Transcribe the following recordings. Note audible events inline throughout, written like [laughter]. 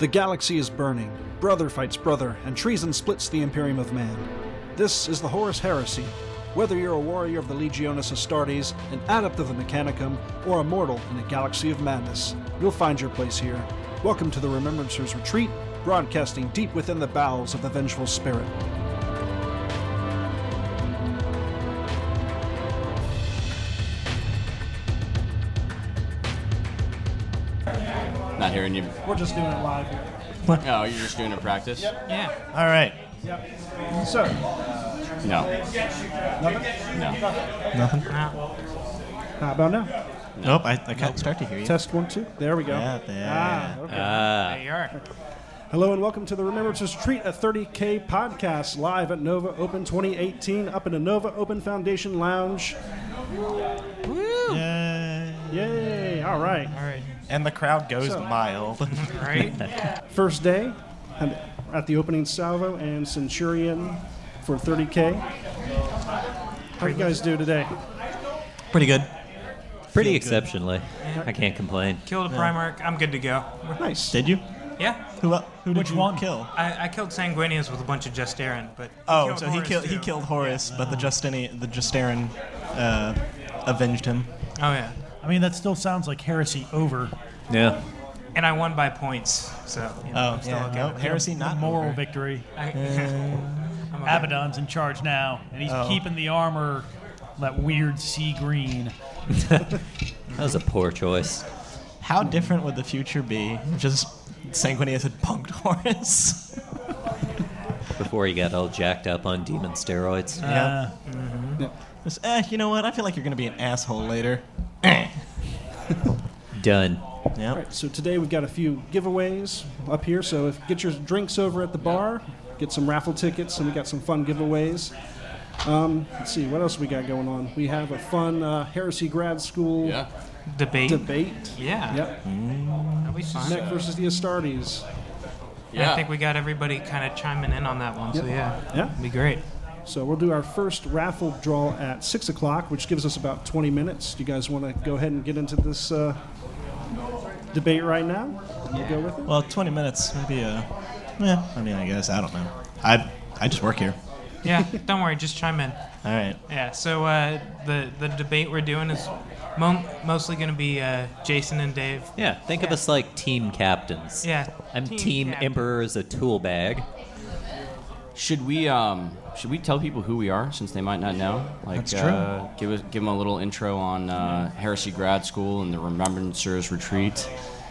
The galaxy is burning, brother fights brother, and treason splits the Imperium of Man. This is the Horus Heresy. Whether you're a warrior of the Legionis Astartes, an adept of the Mechanicum, or a mortal in a galaxy of madness, you'll find your place here. Welcome to the Remembrancers Retreat, broadcasting deep within the bowels of the vengeful spirit. Not hearing you. We're just doing it live here. Oh, you're just doing a practice? Yeah. All right. Yep. So, No. nothing? No. Nothing. How about now? Nope. I, I can't start to hear you. Test one, two. There we go. Yeah, there. Ah, okay. There you are. Hello and welcome to the Remembrancers Retreat, a 30K podcast live at Nova Open 2018 up in the Nova Open Foundation Lounge. Yay. Yay! All right. All right. And the crowd goes So- mild. [laughs] Right. [laughs] First day at the opening salvo and Centurion for 30K. How you guys do today? Pretty good. Pretty exceptionally. I can't complain. Killed a Primarch. I'm good to go. Nice. Did you? Yeah. Who el- who did Which you one? kill? I, I killed Sanguinius with a bunch of Justaerin, but he Oh, killed so he Horus killed he killed Horus, but the Justini the Justaerin uh, avenged him. Oh yeah. I mean, that still sounds like heresy over. Yeah. And I won by points, so you know, Oh, I'm still yeah. okay. No, with it. heresy not moral over. victory. I, [laughs] I'm okay. Abaddon's in charge now, and he's Oh. keeping the armor that weird sea green. [laughs] That was a poor choice. How different would the future be? if Just Sanguinius had punked Horus. Before he got all jacked up on demon steroids. Yeah. Uh, Just, eh, you know what? I feel like you're gonna be an asshole later. [laughs] Done. Yeah. All right, so today we've got a few giveaways up here. So if get your drinks over at the bar, get some raffle tickets, and we got some fun giveaways. Um, let's see what else we got going on. We have a fun uh, Heresy Grad School Yeah. debate. debate. Yeah. Yep. That'll be fun. Neck versus the Astartes. And I think we got everybody kind of chiming in on that one, so yeah, Yeah. it'd be great. So we'll do our first raffle draw at six o'clock, which gives us about 20 minutes. Do you guys want to go ahead and get into this uh, debate right now? We'll go with it. Well, 20 minutes, maybe. Uh, yeah. I mean, I guess I don't know. I I just work here. Yeah, don't worry, just chime in. [laughs] All right. Yeah, so uh, the the debate we're doing is mo- mostly going to be uh, Jason and Dave. Yeah, think of us like team captains. Yeah, I'm team, captain. Emperor as a tool bag. Should we um should we tell people who we are since they might not know? Like That's true. Uh, give us give them a little intro on uh, Heresy Grad School and the Remembrancers Retreat.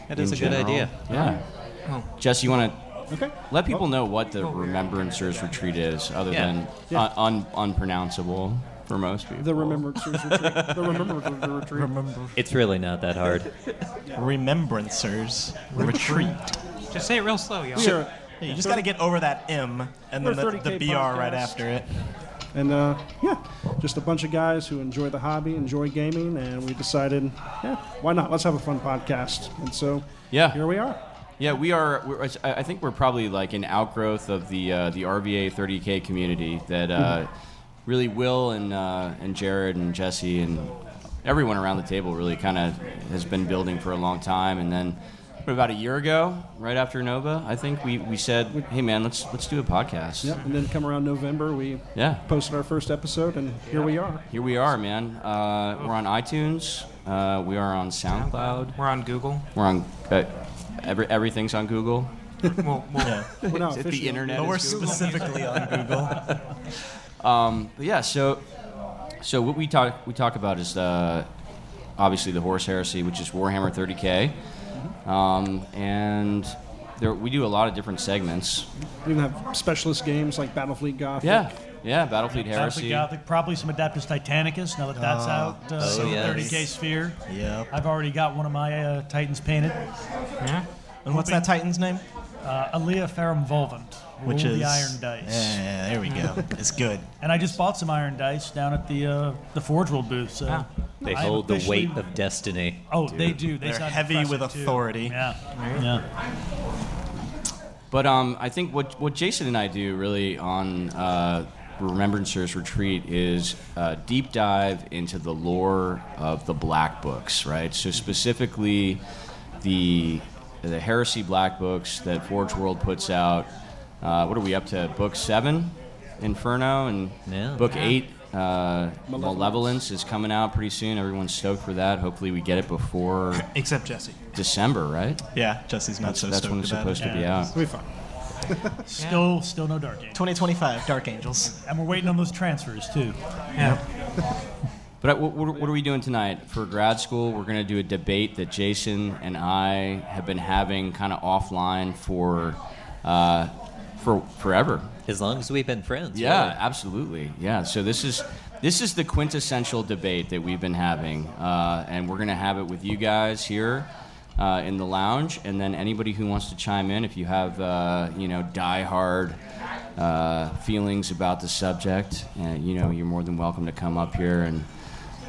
That is in a good idea. Yeah. Oh. Jess, you want to Okay. let people know what the Remembrancers Retreat is, other Yeah. than Yeah. Un- un- unpronounceable for most people. The Remembrancers Retreat. The Remembrancers Retreat. It's really not that hard. Remembrancers retreat. Just say it real slow, y'all. Sure. Yeah, [laughs] you just got to get over that M and then the, the BR right after it. And uh, yeah, just a bunch of guys who enjoy the hobby, enjoy gaming, and we decided, yeah, why not? Let's have a fun podcast. And so Yeah. here we are. Yeah, we are. We're, I I think we're probably like an outgrowth of the uh, the RVA 30K community that uh, really Will and uh, and Jared and Jesse and everyone around the table really kind of has been building for a long time. And then about a year ago, right after Nova, I think we, we said, "Hey man, let's let's do a podcast." Yep. And then come around November, we Yeah. posted our first episode, and here we are. Here we are, man. Uh, we're on iTunes. Uh, we are on SoundCloud. We're on Google. We're on. Uh, every, everything's on Google. [laughs] We'll, we'll, Yeah. We're now The officially internet But we're is Google. specifically on [laughs] Google. Um, but yeah, so so what we talk we talk about is uh, obviously the Horus Heresy, which is Warhammer 30k, um, and there, we do a lot of different segments. We even have specialist games like Battlefleet Gothic. Yeah, yeah, Battlefleet Battlefield Heresy. Gothic, probably some Adeptus Titanicus. Now that that's out, uh, Oh, the yes. 30k Sphere. Yep. I've already got one of my uh, Titans painted. yeah. And what's that Titan's name? Uh, Alea Ferrum Volvant, Which Rule is the Iron Dice. Yeah, there we go. [laughs] it's good. And I just bought some Iron Dice down at the uh, the Forge World booth. So Ah. They I hold the weight of destiny. Oh, they do. They They're heavy with impressive, too. authority. Yeah, yeah. But um, I think what what Jason and I do really on uh, Remembrancers Retreat is uh, deep dive into the lore of the Black Books, right? So specifically, the the Heresy Black Books that Forge World puts out. Uh, what are we up to? Book seven, Inferno, and Yeah. book Yeah. eight, uh, Malevolence. Malevolence, is coming out pretty soon. Everyone's stoked for that. Hopefully, we get it before [laughs] Except Jesse. December, right? Yeah, Jesse's not That's, so that's stoked when it's about supposed it. to be out. It'll be fun. [laughs] Still, still no Dark Angel. 2025, Dark Angels. And we're waiting on those transfers too. Yeah. [laughs] But uh, what, what what are we doing tonight for grad school? We're going to do a debate that Jason and I have been having kind of offline for uh, for forever. As long as we've been friends. Yeah, really. absolutely. Yeah. So this is this is the quintessential debate that we've been having, uh, and we're going to have it with you guys here. Uh, in the lounge, and then anybody who wants to chime in, if you have uh, you know diehard uh, feelings about the subject, uh, you know you're more than welcome to come up here and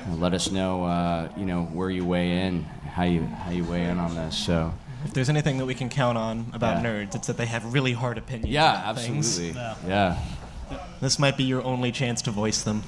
uh, let us know uh, you know where you weigh in, how you how you weigh in on this. So If there's anything that we can count on about Yeah. nerds, it's that they have really hard opinions. yeah, about things. absolutely, Yeah. yeah. This might be your only chance to voice them.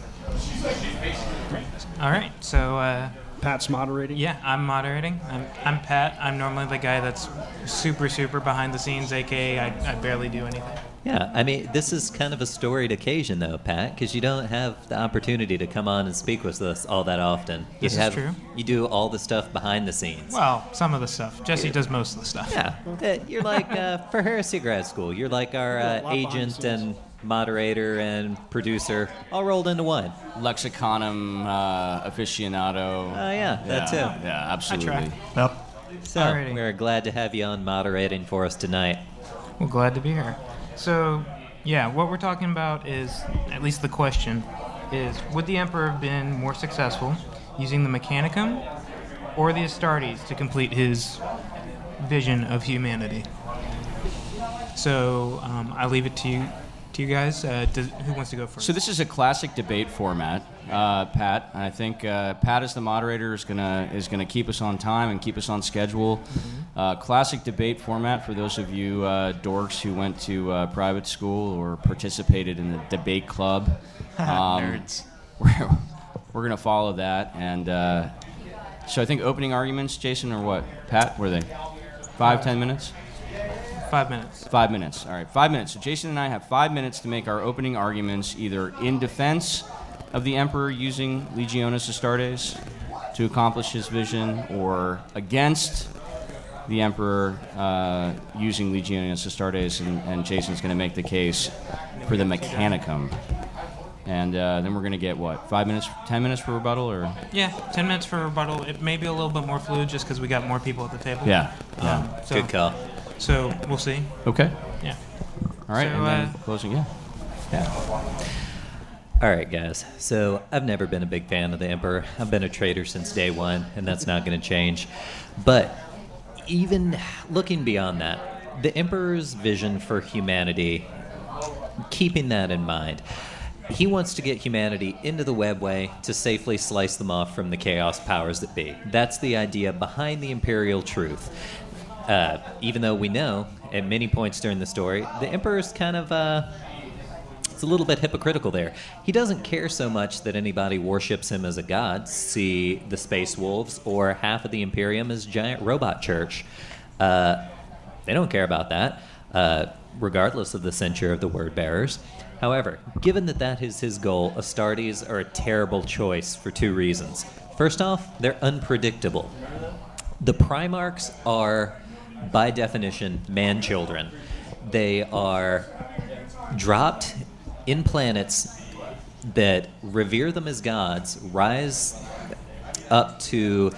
All right. So uh, Pat's moderating. yeah, I'm moderating. I'm, I'm Pat. I'm normally the guy that's super super behind the scenes, aka I, I barely do anything. Yeah, I mean, this is kind of a storied occasion, though, Pat, because you don't have the opportunity to come on and speak with us all that often. You This is true. You do all the stuff behind the scenes. Well, some of the stuff. Jesse does most of the stuff. yeah, uh, you're like uh, for Heresy Grad School. You're like our uh, lot behind the agent and moderator and producer, all rolled into one. Lexicanum uh, aficionado. Oh yeah, that too. Yeah, absolutely. try. Yep. So Alrighty. we're glad to have you on moderating for us tonight. Well, glad to be here. So, yeah, what we're talking about is, at least the question, is would the Emperor have been more successful using the Mechanicum or the Astartes to complete his vision of humanity? So, um, I leave it to you, to you guys. Uh, does, who wants to go first? So this is a classic debate format, uh, Pat. I think uh, Pat, as the moderator, is gonna is gonna keep us on time and keep us on schedule. Uh, classic debate format for those of you uh, dorks who went to uh, private school or participated in the debate club. [laughs] Um, Nerds. We're, we're gonna follow that, and uh, so I think opening arguments, Jason, or what? Pat, were they five, ten minutes? Five minutes. Five minutes. All right, five minutes. So Jason and I have five minutes to make our opening arguments either in defense of the Emperor using Legionis Astartes to accomplish his vision, or against the Emperor uh, using Legionis Astartes, and, and Jason's going to make the case for the Mechanicum. And uh, then we're going to get what? Five minutes, ten minutes for rebuttal, or Yeah, 10 minutes for rebuttal. It may be a little bit more fluid just because we got more people at the table. yeah. Um, so, Good call. So, we'll see. Okay. Yeah. All right. So, and then uh, closing. Yeah. Yeah. All right, guys. So I've never been a big fan of the Emperor. I've been a traitor since day one, and that's not going to change. But even looking beyond that, the Emperor's vision for humanity, keeping that in mind, he wants to get humanity into the webway to safely slice them off from the chaos powers that be. That's the idea behind the imperial truth. Uh, even though we know at many points during the story, the Emperor's kind of uh, it's a little bit hypocritical there. He doesn't care so much that anybody worships him as a god, see the Space Wolves, or half of the Imperium as giant robot church. Uh, they don't care about that, uh, regardless of the censure of the word bearers. However, given that that is his goal, Astartes are a terrible choice for two reasons. First off, they're unpredictable. The Primarchs are, by definition, man children. They are dropped in planets that revere them as gods, rise up to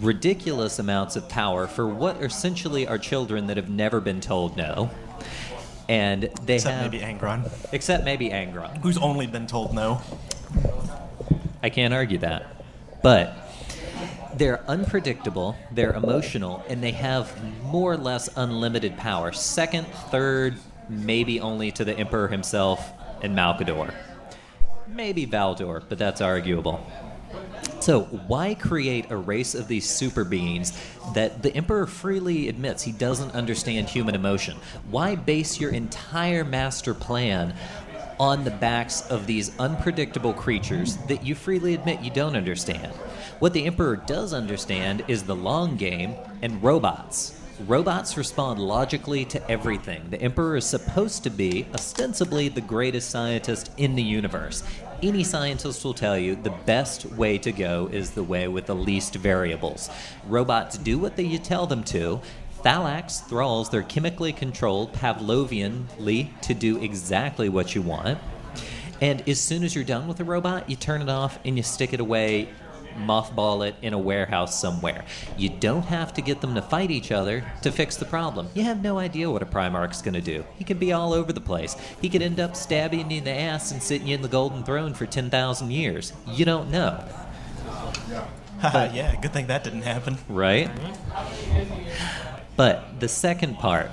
ridiculous amounts of power for what essentially are children that have never been told no. And they Except have, maybe Angron, except maybe Angron. who's only been told no. I can't argue that. But they're unpredictable, they're emotional, and they have more or less unlimited power. Second, third, maybe only to the Emperor himself and Malcador. Maybe Valdor, but that's arguable. So, why create a race of these super beings that the Emperor freely admits he doesn't understand human emotion? Why base your entire master plan on the backs of these unpredictable creatures that you freely admit you don't understand? What the Emperor does understand is the long game and robots. Robots respond logically to everything. The Emperor is supposed to be, ostensibly, the greatest scientist in the universe. Any scientist will tell you the best way to go is the way with the least variables. Robots do what they, you tell them to. Thallax thralls, they're chemically controlled Pavlovianly to do exactly what you want. And as soon as you're done with the robot, you turn it off and you stick it away mothball it in a warehouse somewhere. You don't have to get them to fight each other to fix the problem. You have no idea what a Primarch's going to do. He could be all over the place. He could end up stabbing you in the ass and sitting you in the Golden Throne for 10,000 years. You don't know. Haha, [laughs] yeah, good thing that didn't happen. Right? But the second part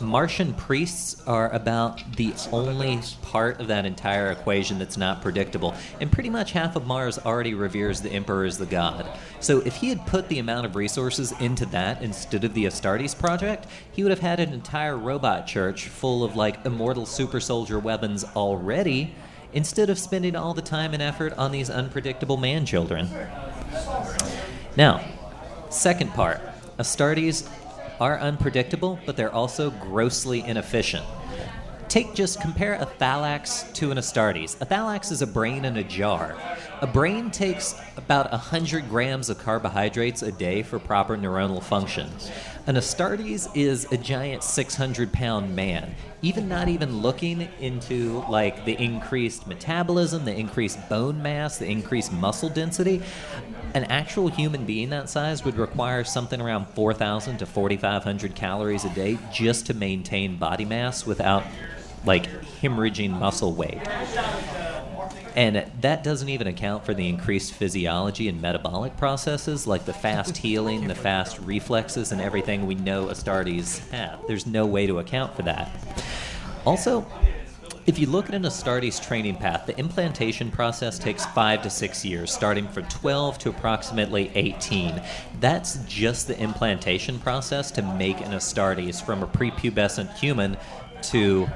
Martian priests are about the only part of that entire equation that's not predictable. And pretty much half of Mars already reveres the Emperor as the god. So if he had put the amount of resources into that instead of the Astartes project, he would have had an entire robot church full of like immortal super soldier weapons already, instead of spending all the time and effort on these unpredictable man children. Now, second part Astartes are unpredictable, but they're also grossly inefficient. Take just compare a Thallax to an Astartes. A Thallax is a brain in a jar. A brain takes about 100 grams of carbohydrates a day for proper neuronal function. An Astartes is a giant 600 pound man. Even not even looking into like the increased metabolism, the increased bone mass, the increased muscle density, an actual human being that size would require something around 4,000 to 4,500 calories a day just to maintain body mass without like hemorrhaging muscle weight. And that doesn't even account for the increased physiology and metabolic processes like the fast [laughs] healing, the fast reflexes, and everything we know Astartes have. There's no way to account for that. Also, if you look at an Astartes training path, the implantation process takes five to six years, starting from 12 to approximately 18. That's just the implantation process to make an Astartes from a prepubescent human to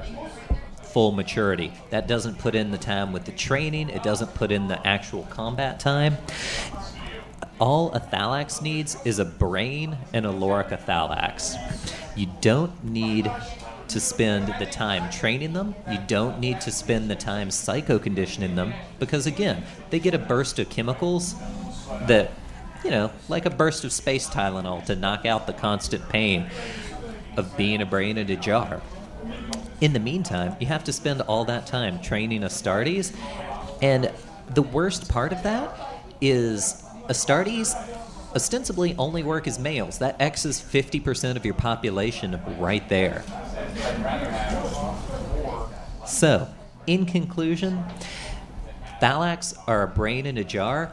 full maturity. That doesn't put in the time with the training, it doesn't put in the actual combat time. All a Thallax needs is a brain and a Lorica Thallax. You don't need to spend the time training them. You don't need to spend the time psycho conditioning them because, again, they get a burst of chemicals that, you know, like a burst of space Tylenol to knock out the constant pain of being a brain in a jar. In the meantime, you have to spend all that time training Astartes, and the worst part of that is Astartes ostensibly only work as males. That X's 50% of your population right there. So, in conclusion, Thallax are a brain in a jar.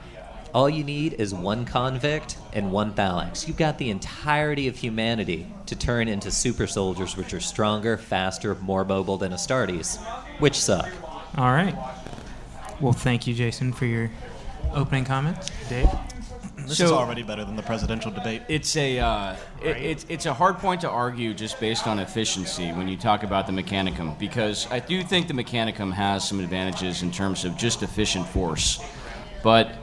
All you need is one convict and one Thallax. You've got the entirety of humanity to turn into super soldiers, which are stronger, faster, more mobile than Astartes, which suck. All right. Well, thank you, Jason, for your opening comments. Dave? This is already better than the presidential debate. It's a uh, it, it's it's a hard point to argue just based on efficiency when you talk about the Mechanicum because I do think the Mechanicum has some advantages in terms of just efficient force, but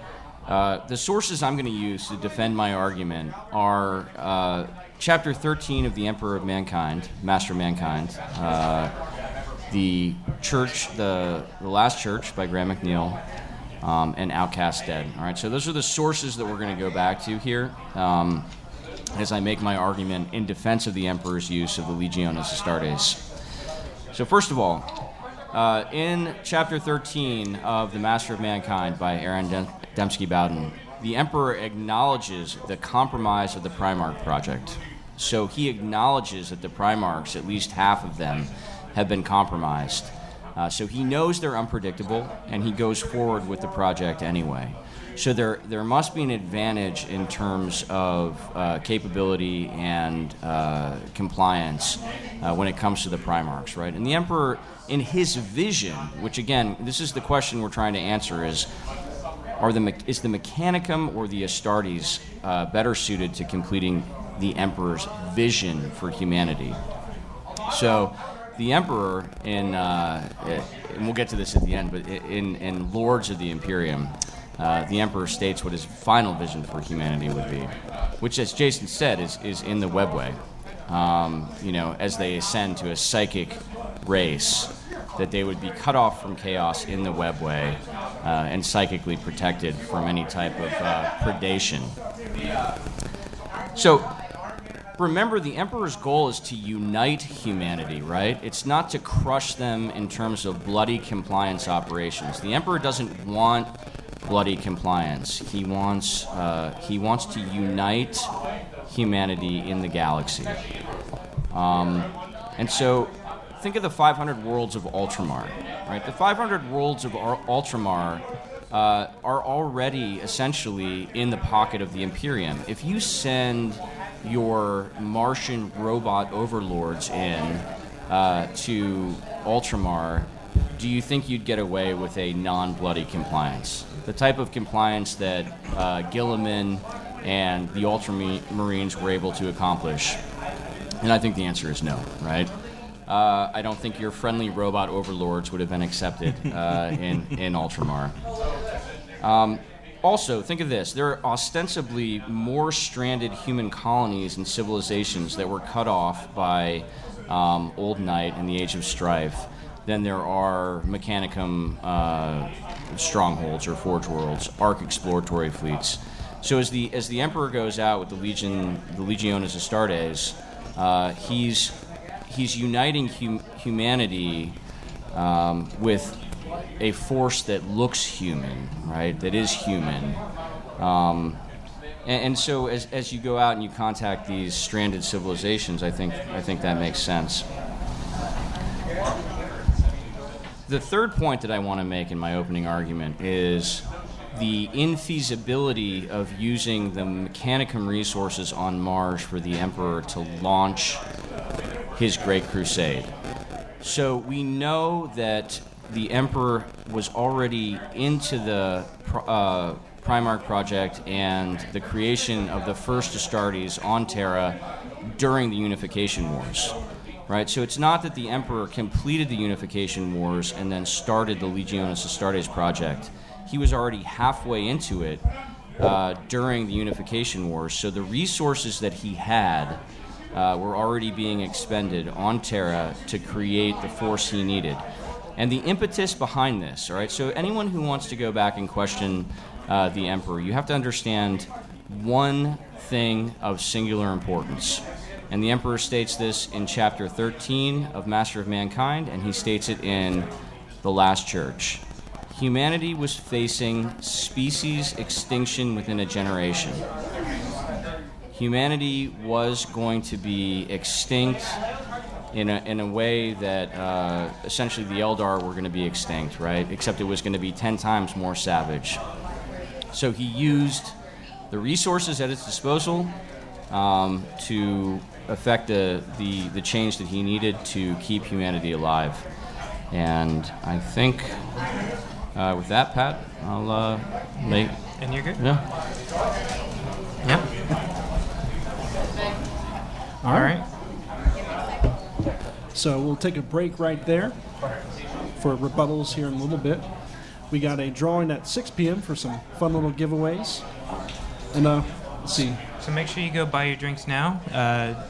uh, the sources I'm going to use to defend my argument are uh, chapter 13 of the Emperor of Mankind, Master of Mankind, uh, the Church, the the Last Church by Graham McNeill, um, and Outcast Dead. All right, so those are the sources that we're going to go back to here um, as I make my argument in defense of the Emperor's use of the Legiones Astartes. So, first of all, uh, in chapter 13 of The Master of Mankind by Aaron Dem- Dembski Bowden, the Emperor acknowledges the compromise of the Primarch project. So he acknowledges that the Primarchs, at least half of them, have been compromised. Uh, so he knows they're unpredictable, and he goes forward with the project anyway. So there, there must be an advantage in terms of uh, capability and uh, compliance uh, when it comes to the Primarchs, right? And the Emperor, in his vision, which again, this is the question we're trying to answer, is are the is the Mechanicum or the Astartes uh, better suited to completing the Emperor's vision for humanity? So, the Emperor in, uh, and we'll get to this at the end, but in, in Lords of the Imperium, uh, the Emperor states what his final vision for humanity would be, which, as Jason said, is, is in the webway. Um, you know, as they ascend to a psychic race, that they would be cut off from chaos in the webway uh, and psychically protected from any type of uh, predation. So, remember, the Emperor's goal is to unite humanity, right? It's not to crush them in terms of bloody compliance operations. The Emperor doesn't want bloody compliance. He wants uh, he wants to unite humanity in the galaxy. Um, and so, think of the 500 worlds of Ultramar, right? The 500 worlds of Ultramar uh, are already essentially in the pocket of the Imperium. If you send your Martian robot overlords in uh, to Ultramar, do you think you'd get away with a non-bloody compliance? The type of compliance that uh, Guilliman and the Ultramarines were able to accomplish? And I think the answer is no, right? Uh, I don't think your friendly robot overlords would have been accepted uh, [laughs] in, in Ultramar. Um, also, think of this there are ostensibly more stranded human colonies and civilizations that were cut off by um, Old Night and the Age of Strife than there are Mechanicum uh, strongholds or forge worlds, arc exploratory fleets. So as the as the Emperor goes out with the Legion, the Legiones Astartes, uh, he's he's uniting hum- humanity um, with a force that looks human, right? That is human. Um, and, and, so as, as you go out and you contact these stranded civilizations, I think I think that makes sense. The third point that I want to make in my opening argument is the infeasibility of using the Mechanicum resources on Mars for the Emperor to launch his Great Crusade. So we know that the Emperor was already into the uh, Primarch project and the creation of the first Astartes on Terra during the Unification Wars. Right? So it's not that the Emperor completed the Unification Wars and then started the Legiones Astartes project. He was already halfway into it uh, during the Unification Wars. So the resources that he had uh, were already being expended on Terra to create the force he needed and the impetus behind this. All right, so anyone who wants to go back and question uh, the emperor, you have to understand one thing of singular importance. And the emperor states this in chapter 13 of Master of Mankind, and he states it in the last church. Humanity was facing species extinction within a generation. Humanity was going to be extinct in a, in a way that uh, essentially the Eldar were going to be extinct, right? Except it was going to be 10 times more savage. So he used the resources at his disposal um, to affect the, the, the change that he needed to keep humanity alive. And I think uh, with that, Pat, I'll uh, make. And you're good? Yeah. Yep. All right. So we'll take a break right there for rebuttals here in a little bit. We got a drawing at 6 p.m. for some fun little giveaways. And uh, let's see. So make sure you go buy your drinks now. Uh,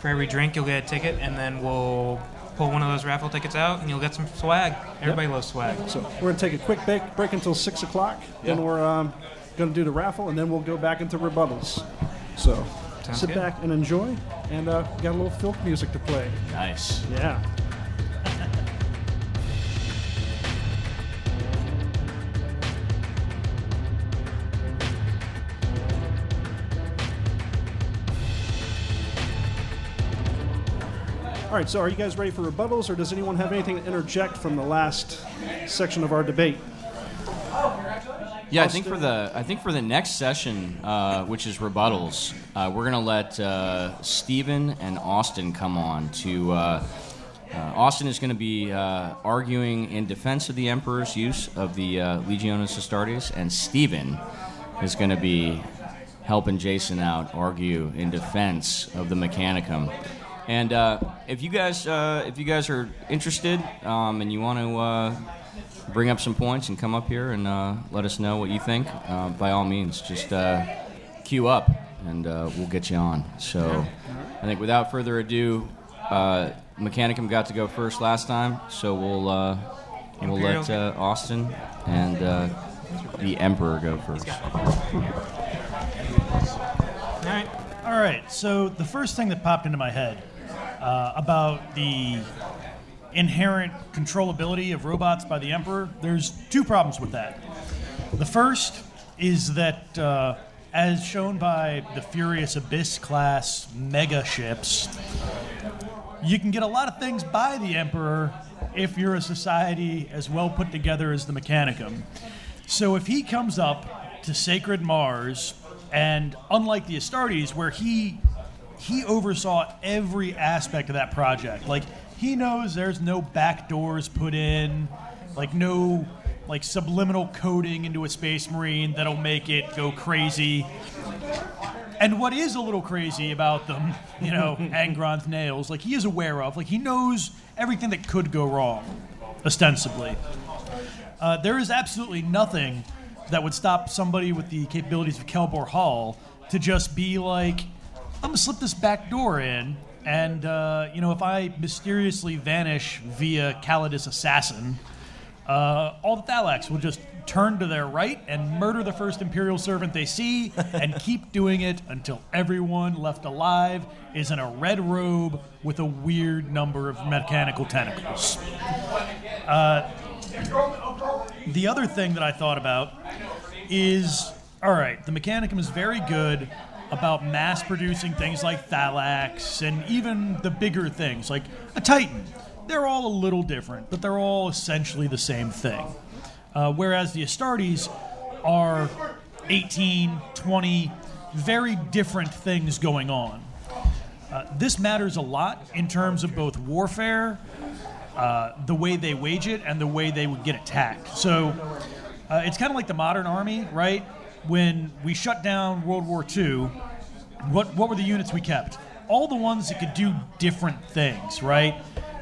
for every drink, you'll get a ticket, and then we'll pull one of those raffle tickets out, and you'll get some swag. Everybody loves swag. So we're gonna take a quick break, break until six o'clock. Then we're um, gonna do the raffle, and then we'll go back into rebuttals. So Sounds sit good. back and enjoy. And uh, got a little filth music to play. Nice. Yeah. All right, so are you guys ready for rebuttals, or does anyone have anything to interject from the last section of our debate? Yeah, I think for the I think for the next session, uh, which is rebuttals, uh, we're gonna let uh, Stephen and Austin come on. To uh, uh, Austin is going to be uh, arguing in defense of the Emperor's use of the uh, Legiones Astartes, and Stephen is going to be helping Jason out argue in defense of the Mechanicum. And uh, if you guys uh, if you guys are interested um, and you want to bring up some points and come up here and uh, let us know what you think, uh, by all means, just uh, queue up and uh, we'll get you on. So I think without further ado, uh, Mechanicum got to go first last time, so we'll uh, we'll let uh, Austin and uh, the Emperor go first. All right. All right. So the first thing that popped into my head uh, about the inherent controllability of robots by the Emperor, there's two problems with that. The first is that, uh, as shown by the Furious Abyss class mega ships, you can get a lot of things by the Emperor if you're a society as well put together as the Mechanicum. So if he comes up to Sacred Mars, and unlike the Astartes, where he he oversaw every aspect of that project, like he knows there's no back doors put in, like no like subliminal coding into a space marine that'll make it go crazy. And what is a little crazy about them, [laughs] you know, [laughs] Angron's nails, like he is aware of, like he knows everything that could go wrong, ostensibly. Uh, there is absolutely nothing that would stop somebody with the capabilities of Kelbor-Hal to just be like, I'm gonna slip this back door in, and uh, you know, if I mysteriously vanish via Calidus Assassin, uh, all the Thallax will just turn to their right and murder the first Imperial servant they see, [laughs] and keep doing it until everyone left alive is in a red robe with a weird number of mechanical tentacles. Uh, The other thing that I thought about is all right, the Mechanicum is very good about mass producing things like Thallax and even the bigger things like a Titan. They're all a little different, but they're all essentially the same thing. Uh, whereas the Astartes are 18, 20, very different things going on. Uh, this matters a lot in terms of both warfare uh, the way they wage it and the way they would get attacked. So uh, it's kind of like the modern army, right? When we shut down World War II, what what were the units we kept? All the ones that could do different things, right?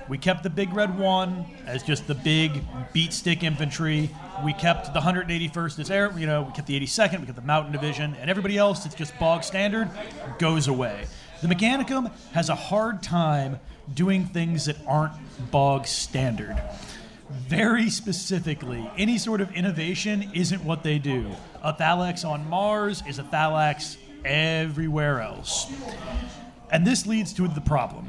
We kept the Big Red One as just the big beat stick infantry. We kept the 181st as air, you know, we kept the 82nd, we kept the Mountain Division, and everybody else that's just bog standard goes away. The Mechanicum has a hard time doing things that aren't bog standard. Very specifically, any sort of innovation isn't what they do. A Thallax on Mars is a Thallax everywhere else. And this leads to the problem,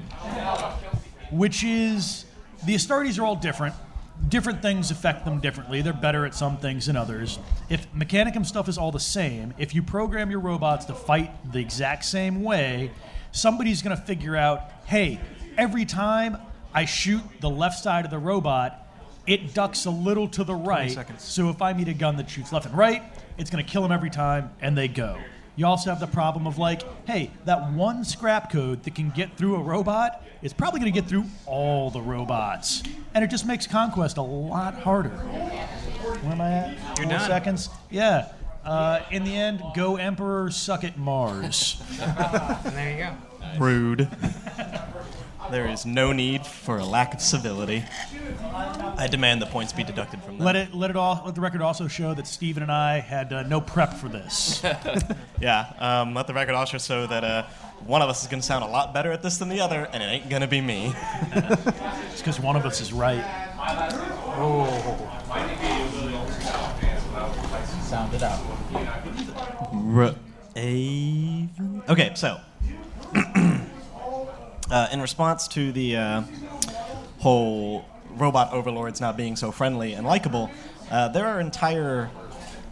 which is the Astartes are all different. Different things affect them differently. They're better at some things than others. If Mechanicum stuff is all the same, if you program your robots to fight the exact same way, somebody's going to figure out hey, every time I shoot the left side of the robot, it ducks a little to the right. So if I meet a gun that shoots left and right, it's going to kill them every time, and they go. You also have the problem of like, hey, that one scrap code that can get through a robot is probably going to get through all the robots, and it just makes conquest a lot harder. Where am I at? You're Four done. seconds. Yeah. Uh, in the end, go Emperor, suck at Mars. And [laughs] there you go. Rude. [laughs] There is no need for a lack of civility. I demand the points be deducted from that. let it let it all let the record also show that Steven and I had uh, no prep for this. [laughs] Yeah, um, let the record also show that uh, one of us is going to sound a lot better at this than the other, and it ain't going to be me. [laughs] It's because one of us is right. Oh. Sound it out. Raven. Okay, so uh, in response to the uh, whole robot overlords not being so friendly and likable, uh, there are entire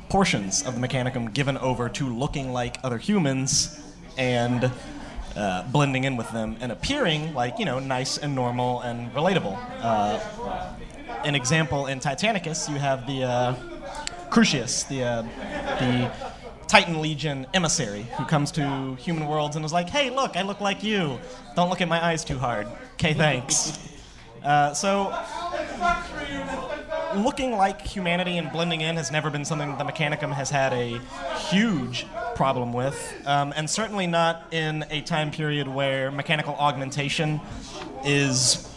portions of the Mechanicum given over to looking like other humans and uh, blending in with them and appearing like you know nice and normal and relatable. Uh, an example in Titanicus, you have the uh, Crucius, the the Titan Legion emissary who comes to human worlds and is like, "Hey, look, I look like you. Don't look at my eyes too hard." Okay, thanks. [laughs] Uh, so, looking like humanity and blending in has never been something the Mechanicum has had a huge problem with, um, and certainly not in a time period where mechanical augmentation is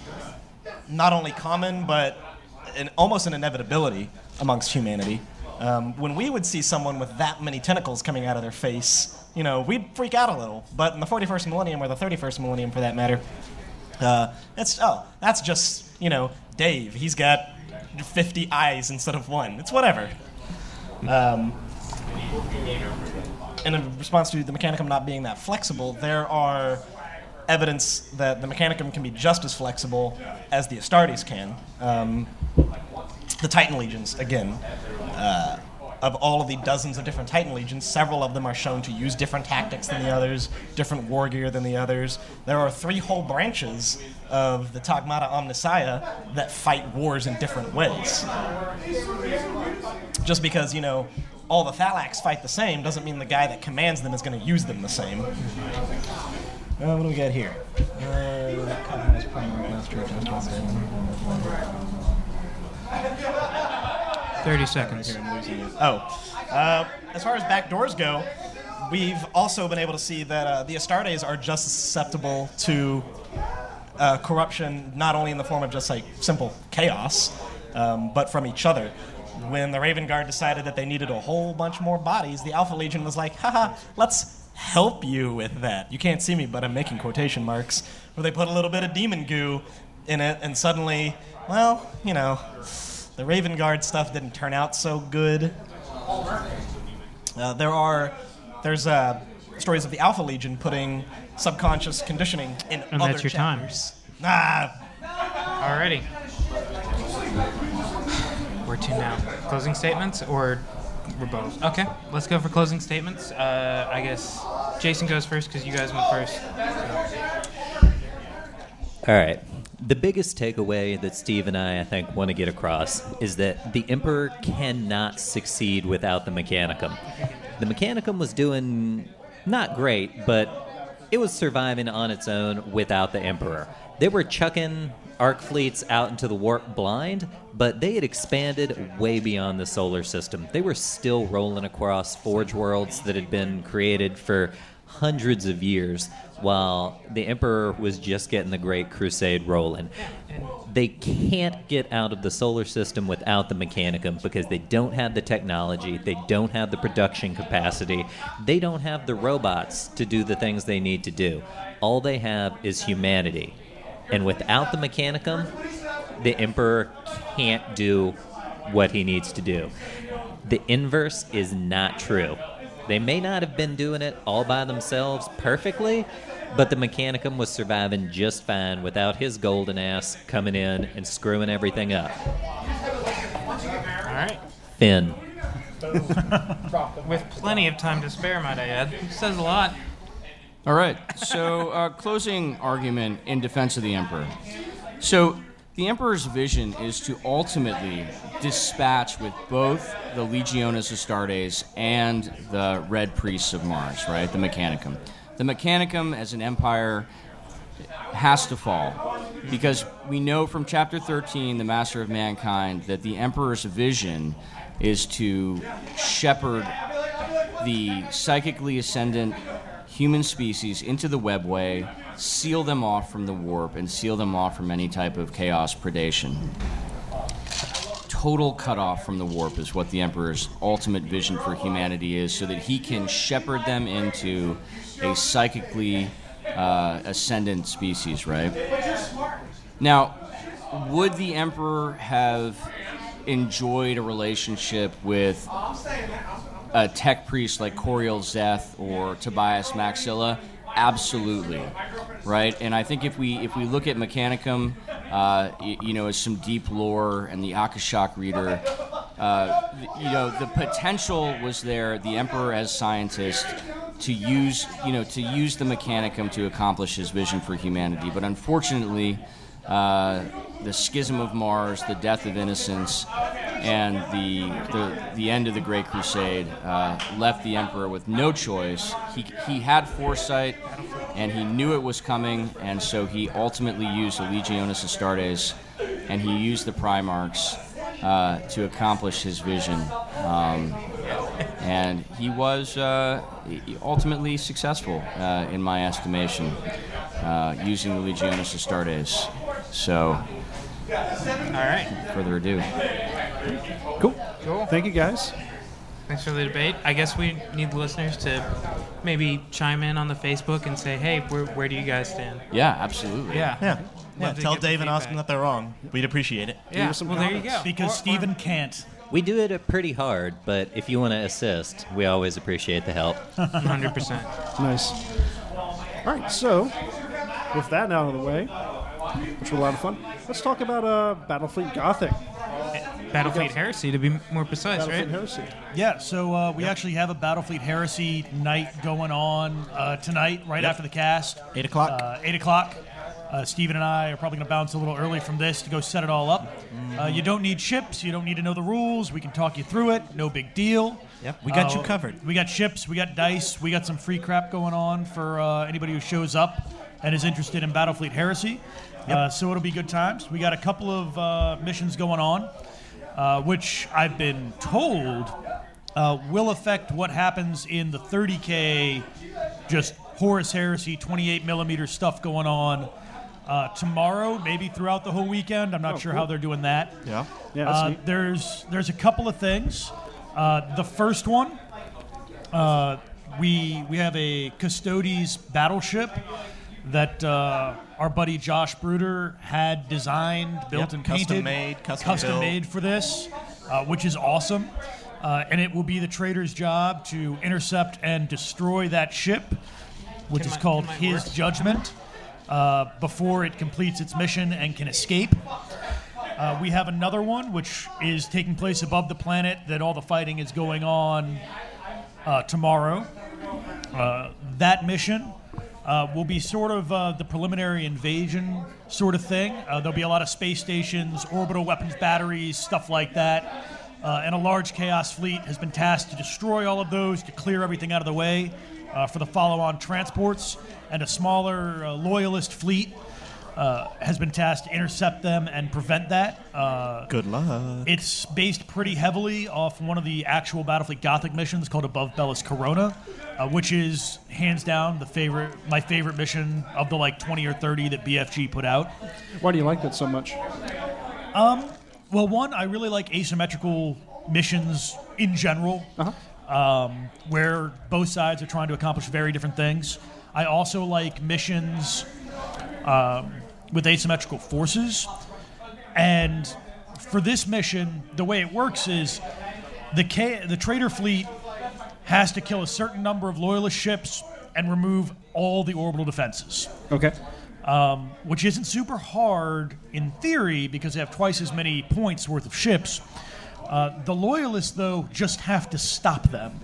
not only common but an, almost an inevitability amongst humanity. Um, when we would see someone with that many tentacles coming out of their face, you know, we'd freak out a little. But in the 41st millennium, or the 31st millennium for that matter, uh, oh, that's just you know Dave. He's got 50 eyes instead of one. It's whatever. Um, and in response to the Mechanicum not being that flexible, there are evidence that the Mechanicum can be just as flexible as the Astartes can. Um, the Titan legions, again, uh, of all of the dozens of different Titan legions, several of them are shown to use different tactics than the others, different war gear than the others. There are three whole branches of the Tagmata Omnissiah that fight wars in different ways. Just because, you know, all the Thallax fight the same doesn't mean the guy that commands them is going to use them the same. Uh, what do we got here? Uh, compromise primary master Thirty seconds. Here, I'm losing you. Oh, uh, as far as back doors go, we've also been able to see that uh, the Astartes are just susceptible to uh, corruption, not only in the form of just like simple chaos, um, but from each other. When the Raven Guard decided that they needed a whole bunch more bodies, the Alpha Legion was like, haha, let's help you with that. You can't see me, but I'm making quotation marks. Where they put a little bit of demon goo in it, and suddenly, well, you know, the Raven Guard stuff didn't turn out so good. Uh, there are, there's uh, stories of the Alpha Legion putting subconscious conditioning in And other that's your time. chapters. Ah, Alrighty. Where to now? Closing statements or we're both? Okay, let's go for closing statements. Uh, I guess Jason goes first because you guys went first. All right. The biggest takeaway that Steve and I, I think, want to get across is that the Emperor cannot succeed without the Mechanicum. The Mechanicum was doing not great, but it was surviving on its own without the Emperor. They were chucking arc fleets out into the warp blind, but they had expanded way beyond the solar system. They were still rolling across forge worlds that had been created for hundreds of years while the Emperor was just getting the Great Crusade rolling. They can't get out of the solar system without the Mechanicum because they don't have the technology, they don't have the production capacity, they don't have the robots to do the things they need to do. All they have is humanity. And without the Mechanicum, the Emperor can't do what he needs to do. The inverse is not true. They may not have been doing it all by themselves perfectly, but the Mechanicum was surviving just fine without his golden ass coming in and screwing everything up. Alright. Finn. With plenty of time to spare, might I add. Says a lot. All right. So, uh, closing argument in defense of the Emperor. So, the Emperor's vision is to ultimately dispatch with both the Legiones Astartes and the Red Priests of Mars, right? The Mechanicum. The Mechanicum, as an empire, has to fall because we know from chapter 13 the master of mankind that the emperor's vision is to shepherd the psychically ascendant human species into the webway seal them off from the warp and seal them off from any type of chaos predation total cutoff from the warp is what the emperor's ultimate vision for humanity is so that he can shepherd them into a psychically uh, ascendant species right now would the emperor have enjoyed a relationship with a tech priest like Koriel Zeth or Tobias Maxilla? Absolutely, right? And I think if we if we look at Mechanicum, uh, you know, as some deep lore and the Akashic reader, uh, you know, the potential was there. The Emperor, as scientist, to use you know to use the Mechanicum to accomplish his vision for humanity, but unfortunately. Uh, the schism of Mars, the death of innocence, and the the, the end of the Great Crusade uh, left the Emperor with no choice. He, he had foresight, and he knew it was coming, and so he ultimately used the Legiones Astartes, and he used the Primarchs uh, to accomplish his vision. Um, and he was uh, ultimately successful, uh, in my estimation, uh, using the Legiones Astartes. So, All right. Further ado. Cool. Cool. Thank you, guys. Thanks for the debate. I guess we need the listeners to maybe chime in on the Facebook and say, hey, where, where do you guys stand? Yeah, absolutely. Yeah. Yeah. Yeah, Love tell Dave and Austin that they're wrong. We'd appreciate it. Yeah. us some well, there you go. Because Or- or- can't. We do it pretty hard, but if you want to assist, we always appreciate the help. 100%. Nice. All right, so with that out of the way, which was a lot of fun, let's talk about uh, Battlefleet Gothic. Battlefleet Heresy, to be more precise, Battlefleet right? Heresy. Yeah, so uh, we actually have a Battlefleet Heresy night going on uh, tonight, right Yep. after the cast. Eight o'clock. Uh, 8 o'clock. Uh, Steven and I are probably going to bounce a little early from this to go set it all up. Uh, you don't need ships. You don't need to know the rules. We can talk you through it. No big deal. Yep, we got Uh, you covered. We got ships. We got dice. We got some free crap going on for uh, anybody who shows up and is interested in Battlefleet Heresy. Uh, so it'll be good times. We got a couple of uh, missions going on, uh, which I've been told uh, will affect what happens in the 30k, just Horus Heresy 28 millimeter stuff going on. Uh, tomorrow, maybe throughout the whole weekend. I'm not Oh, sure cool. how they're doing that. Yeah. Yeah, Uh, there's there's a couple of things. Uh, the first one, uh, we we have a Custodes battleship that uh, our buddy Josh Bruder had designed, built, Yep, and custom made, custom built. made for this, uh, which is awesome. Uh, and it will be the traitor's job to intercept and destroy that ship, which Can is my- called his work? judgment, uh, before it completes its mission and can escape. Uh, we have another one which is taking place above the planet that all the fighting is going on uh, tomorrow. Uh, that mission uh, will be sort of uh, the preliminary invasion sort of thing. Uh, there'll be a lot of space stations, orbital weapons batteries, stuff like that. Uh, and a large Chaos fleet has been tasked to destroy all of those, to clear everything out of the way uh, for the follow on transports. And a smaller uh, Loyalist fleet uh, has been tasked to intercept them and prevent that. Uh, Good luck. it's based pretty heavily off one of the actual Battlefleet Gothic missions called Above Bellis Corona, uh, which is hands down the favorite, my favorite mission of the like 20 or 30 that BFG put out. Why do you like that so much? Well, one, I really like asymmetrical missions in general, um, where both sides are trying to accomplish very different things. I also like missions um, with asymmetrical forces. And for this mission, the way it works is the K- the traitor fleet has to kill a certain number of loyalist ships and remove all the orbital defenses Okay. which isn't super hard in theory because they have twice as many points worth of ships. Uh, the loyalists, though, just have to stop them.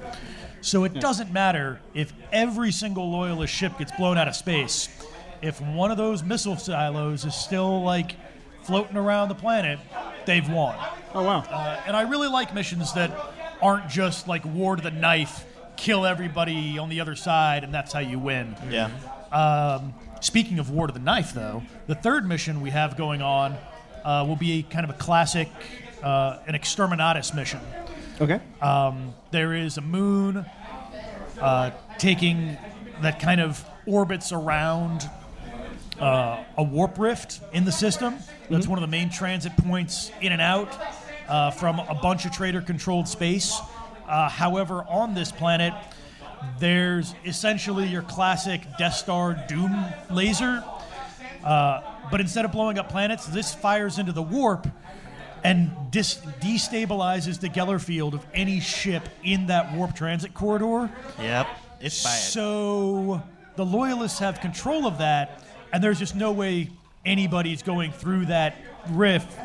So it doesn't matter if every single loyalist ship gets blown out of space. If one of those missile silos is still like floating around the planet, they've won. Oh wow. Uh, and I really like missions that aren't just like war to the knife, kill everybody on the other side, and that's how you win. Yeah. Um, speaking of War to the Knife, though, the third mission we have going on uh, will be kind of a classic, uh, an exterminatus mission. Okay. There is a moon uh, taking that kind of orbits around uh, a warp rift in the system. That's one of the main transit points in and out uh, from a bunch of traitor controlled space. Uh, however, on this planet, there's essentially your classic Death Star Doom laser. Uh, but instead of blowing up planets, this fires into the warp and dis- destabilizes the Geller field of any ship in that warp transit corridor. Yep. It's bad. So the loyalists have control of that, and there's just no way anybody's going through that rift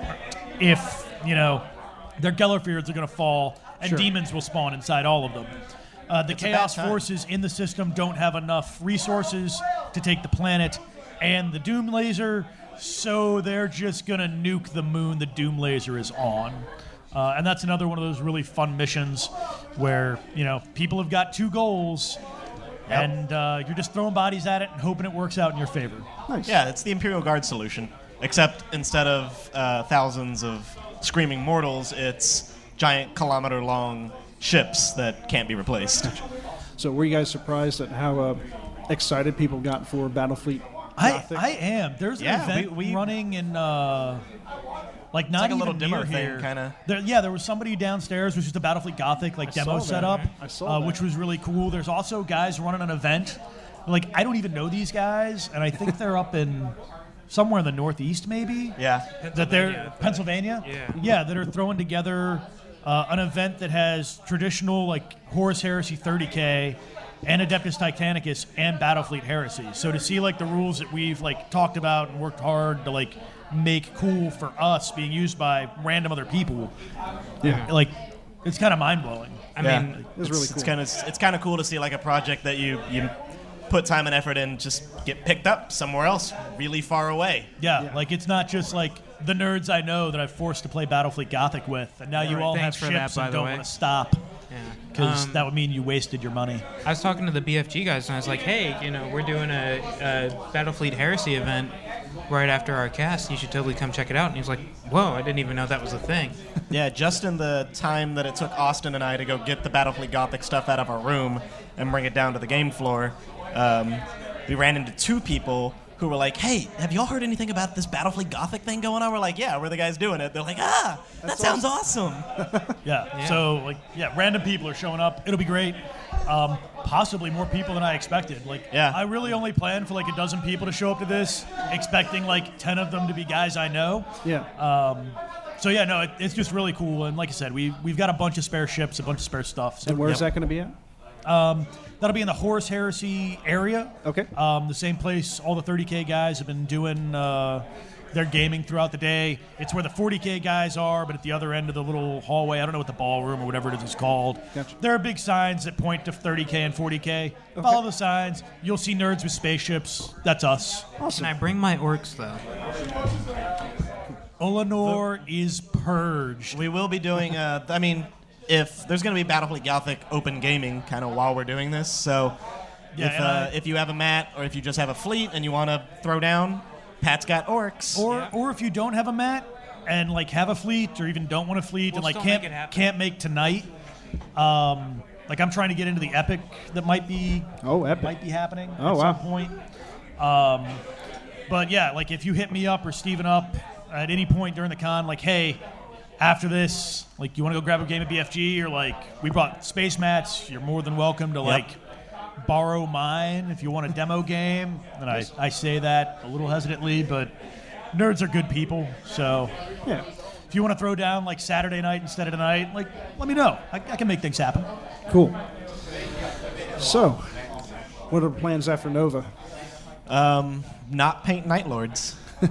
if you know their Geller fields are going to fall and Sure. demons will spawn inside all of them. Uh, the It's chaos forces in the system don't have enough resources to take the planet and the Doom laser, so they're just going to nuke the moon the Doom laser is on. Uh, and that's another one of those really fun missions where, you know, people have got two goals and uh, you're just throwing bodies at it and hoping it works out in your favor. Nice. Yeah, it's the Imperial Guard solution. Except instead of uh, thousands of screaming mortals, it's giant kilometer long ships that can't be replaced. So were you guys surprised at how uh, excited people got for Battlefleet I, Gothic? I am. There's an Yeah, event we- we- running in uh, like not like a little dimmer thing, here. kinda. There, yeah, there was somebody downstairs, which was the Battlefleet Gothic like I demo saw that. setup, I saw uh, that. which was really cool. There's also guys running an event. Like I don't even know these guys, and I think they're up in somewhere in the Northeast, maybe. Yeah. that they're Pennsylvania. Pennsylvania. Yeah. yeah, that are throwing together uh, an event that has traditional like Horus Heresy 30k and Adeptus Titanicus and Battlefleet Heresy. So to see like the rules that we've like talked about and worked hard to like make cool for us being used by random other people, Yeah. like it's kind of mind blowing. I yeah. mean, It's really cool. It's kind of it's kind of cool to see like a project that you you put time and effort in just get picked up somewhere else, really far away. Yeah, Yeah. like it's not just like the nerds I know that I've forced to play Battlefleet Gothic with, and now you Right, all have thanks for that, ships and don't want to stop yeah. Because Um, that would mean you wasted your money. I was talking to the BFG guys and I was like, hey, you know, we're doing a, a Battlefleet Heresy event right after our cast. You should totally come check it out. And he was like, whoa, I didn't even know that was a thing. [laughs] Yeah, just in the time that it took Austin and I to go get the Battlefleet Gothic stuff out of our room and bring it down to the game floor, um, we ran into two people who were like, "Hey, have y'all heard anything about this Battlefleet Gothic thing going on?" We're like, "Yeah, we're the guys doing it." They're like, "Ah, that sounds awesome." [laughs] Yeah. So like, yeah, random people are showing up. It'll be great. Um, possibly more people than I expected. Like, Yeah. I really only planned for like a dozen people to show up to this, expecting like ten of them to be guys I know. Yeah. Um, So yeah, no, it, it's just really cool. And like I said, we we've got a bunch of spare ships, a bunch of spare stuff. So and where's Yep. that going to be at? That'll be in the Horus Heresy area. Okay. Um, the same place all the 30k guys have been doing uh, their gaming throughout the day. It's where the 40k guys are, but at the other end of the little hallway, I don't know what the ballroom or whatever it is called. Gotcha. There are big signs that point to 30k and 40k. Follow the signs. You'll see nerds with spaceships. That's us. Can I bring my orcs, though? Ullanor is purged. We will be doing. Uh, I mean, if there's going to be Battlefleet Gothic open gaming kind of while we're doing this, so Yeah, if uh, I- if you have a mat or if you just have a fleet and you want to throw down, Pat's got orcs. Or or if you don't have a mat and like have a fleet or even don't want a fleet and We'll like can't make can't make tonight. Um, like I'm trying to get into the epic that might be Oh, epic. might be happening Oh, at wow. some point. Um, but yeah, like if you hit me up or Steven up at any point during the con, like hey, after this, like you want to go grab a game of BFG or like we brought space mats, you're more than welcome to like borrow mine if you want a demo game. And I, I say that a little hesitantly, but nerds are good people. So Yeah. if you want to throw down like Saturday night instead of tonight, like let me know. I, I can make things happen. Cool. So, what are the plans after Nova? Um, not paint Night Lords. [laughs]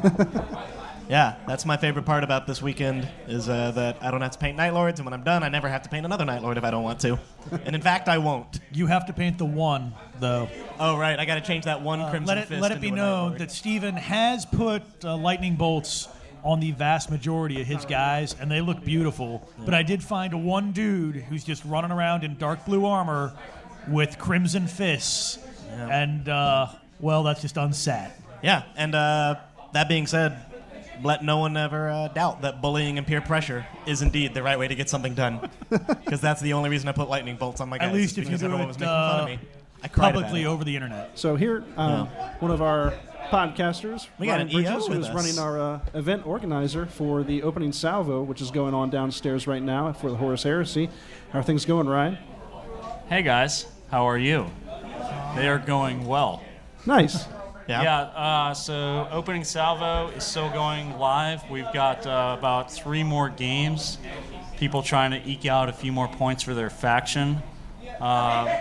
yeah, that's my favorite part about this weekend is uh, that I don't have to paint Night Lords, and when I'm done, I never have to paint another Night Lord if I don't want to. and in fact, I won't. You have to paint the one though. Oh right, I got to change that one Crimson Uh, let it Fist let it be known that Steven has put uh, lightning bolts on the vast majority of his guys, and they look beautiful. But I did find one dude who's just running around in dark blue armor with crimson fists, and uh, well, that's just unsat. Yeah, and uh, that being said, let no one ever uh, doubt that bullying and peer pressure is indeed the right way to get something done. [laughs] Because that's the only reason I put lightning bolts on my guys. At least if you because do everyone was it making fun of uh, me. I cried publicly over the internet. So here, um, one of our podcasters, We got Ryan an EO Bridges, with who's running our uh, event organizer for the opening salvo, which is going on downstairs right now for the Horus Heresy. How are things going, Ryan? Hey guys, how are you? They are going well. Nice. Yeah. Yeah, uh, so opening salvo is still going live. We've got uh, about three more games. People trying to eke out a few more points for their faction. Uh,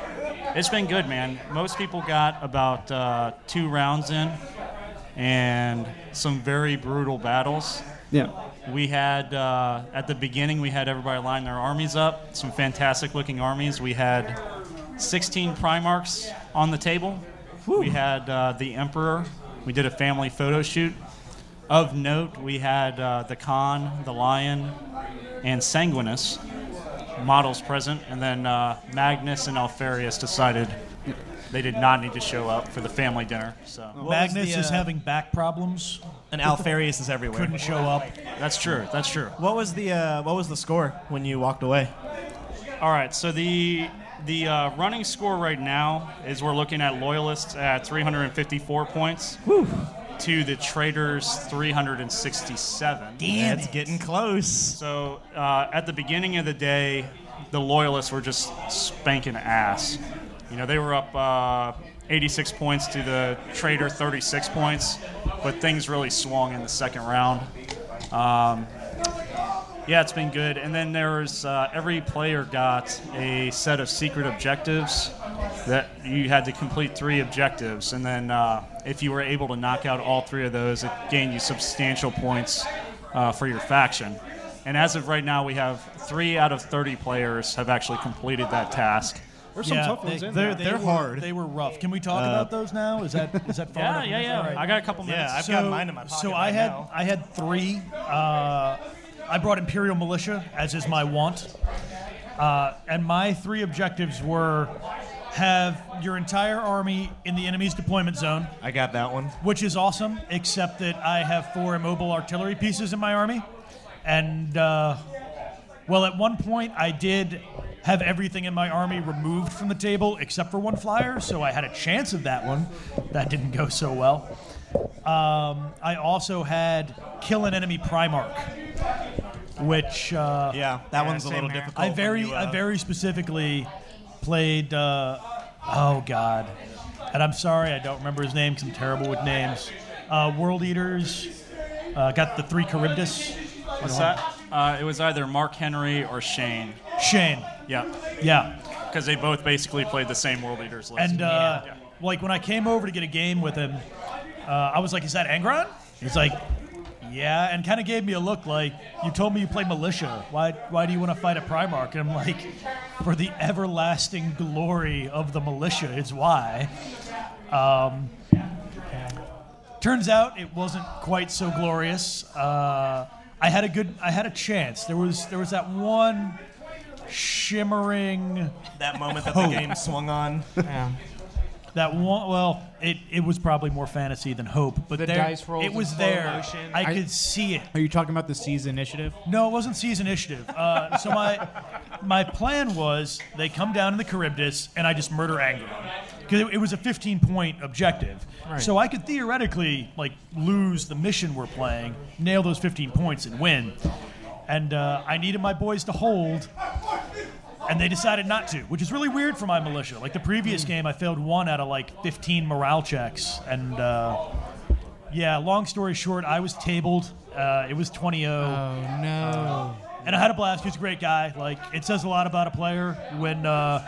it's been good, man. Most people got about uh, two rounds in and some very brutal battles. Yeah. We had uh, at the beginning we had everybody line their armies up. Some fantastic looking armies. We had 16 Primarchs on the table. We had uh, the Emperor. We did a family photo shoot. Of note, we had uh, the Khan, the Lion, and Sanguinius models present, and then uh, Magnus and Alpharius decided they did not need to show up for the family dinner. So was Magnus the, is uh, having back problems. And Alpharius is everywhere. Couldn't show up. that's true. That's true. What was the uh, What was the score when you walked away? All right, so the the uh, running score right now is we're looking at loyalists at 354 points to the traitors 367. It's getting close. So uh, at the beginning of the day, the loyalists were just spanking ass. You know, they were up uh, 86 points to the traitor 36 points, but things really swung in the second round. Um, yeah, it's been good. And then there's uh, every player got a set of secret objectives that you had to complete three objectives, and then uh, if you were able to knock out all three of those, it gained you substantial points uh, for your faction. And as of right now, we have three out of 30 players have actually completed that task. There's some tough ones they, in they're, there. they're hard. They were rough. Can we talk about those now? Is that is that [laughs] far Yeah, enough? yeah, yeah. All right. I got a couple minutes. Yeah, I've got mine in my pocket So I right had now. I had three. Uh, I brought Imperial Militia, as is my wont. uh, and my three objectives were have your entire army in the enemy's deployment zone, I got that one. which is awesome, except that I have four immobile artillery pieces in my army, and uh, well, at one point I did have everything in my army removed from the table except for one flyer, so I had a chance of that one. That didn't go so well. Um, I also had kill an enemy Primarch, which uh, Yeah, that Yeah, one's a little here. difficult. I very, you, uh, I very specifically played. Uh, oh God, and I'm sorry I don't remember his name because I'm terrible with names. Uh, World Eaters uh, got the three Kharybdis. What's that? Uh, it was either Mark Henry or Shane. Shane. Yeah, Yeah. because they both basically played the same World Eaters list. And uh, Yeah. like when I came over to get a game with him, uh, I was like, "Is that Angron?" He's like, "Yeah," and kind of gave me a look like, "You told me you play militia. Why? Why do you want to fight a Primarch?" And I'm like, "For the everlasting glory of the militia is why." Um, turns out it wasn't quite so glorious. Uh, I had a good, I had a chance. There was there was that one shimmering that moment that the game swung on. That one, well, it, it was probably more fantasy than hope, but The there, dice rolls it in was slow there. motion. I I- could see it. Are you talking about the Seize initiative? No, it wasn't Seize Initiative. Uh, so my my plan was they come down in the Kharybdis and I just murder Angron because it, it was a 15 point objective. So I could theoretically like lose the mission we're playing, nail those 15 points and win. And uh, I needed my boys to hold, and they decided not to, which is really weird for my militia. Like the previous game, I failed one out of like 15 morale checks, and uh, yeah. Long story short, I was tabled. Uh, it was 20-0. Oh no. And I had a blast. He's a great guy. Like it says a lot about a player when uh,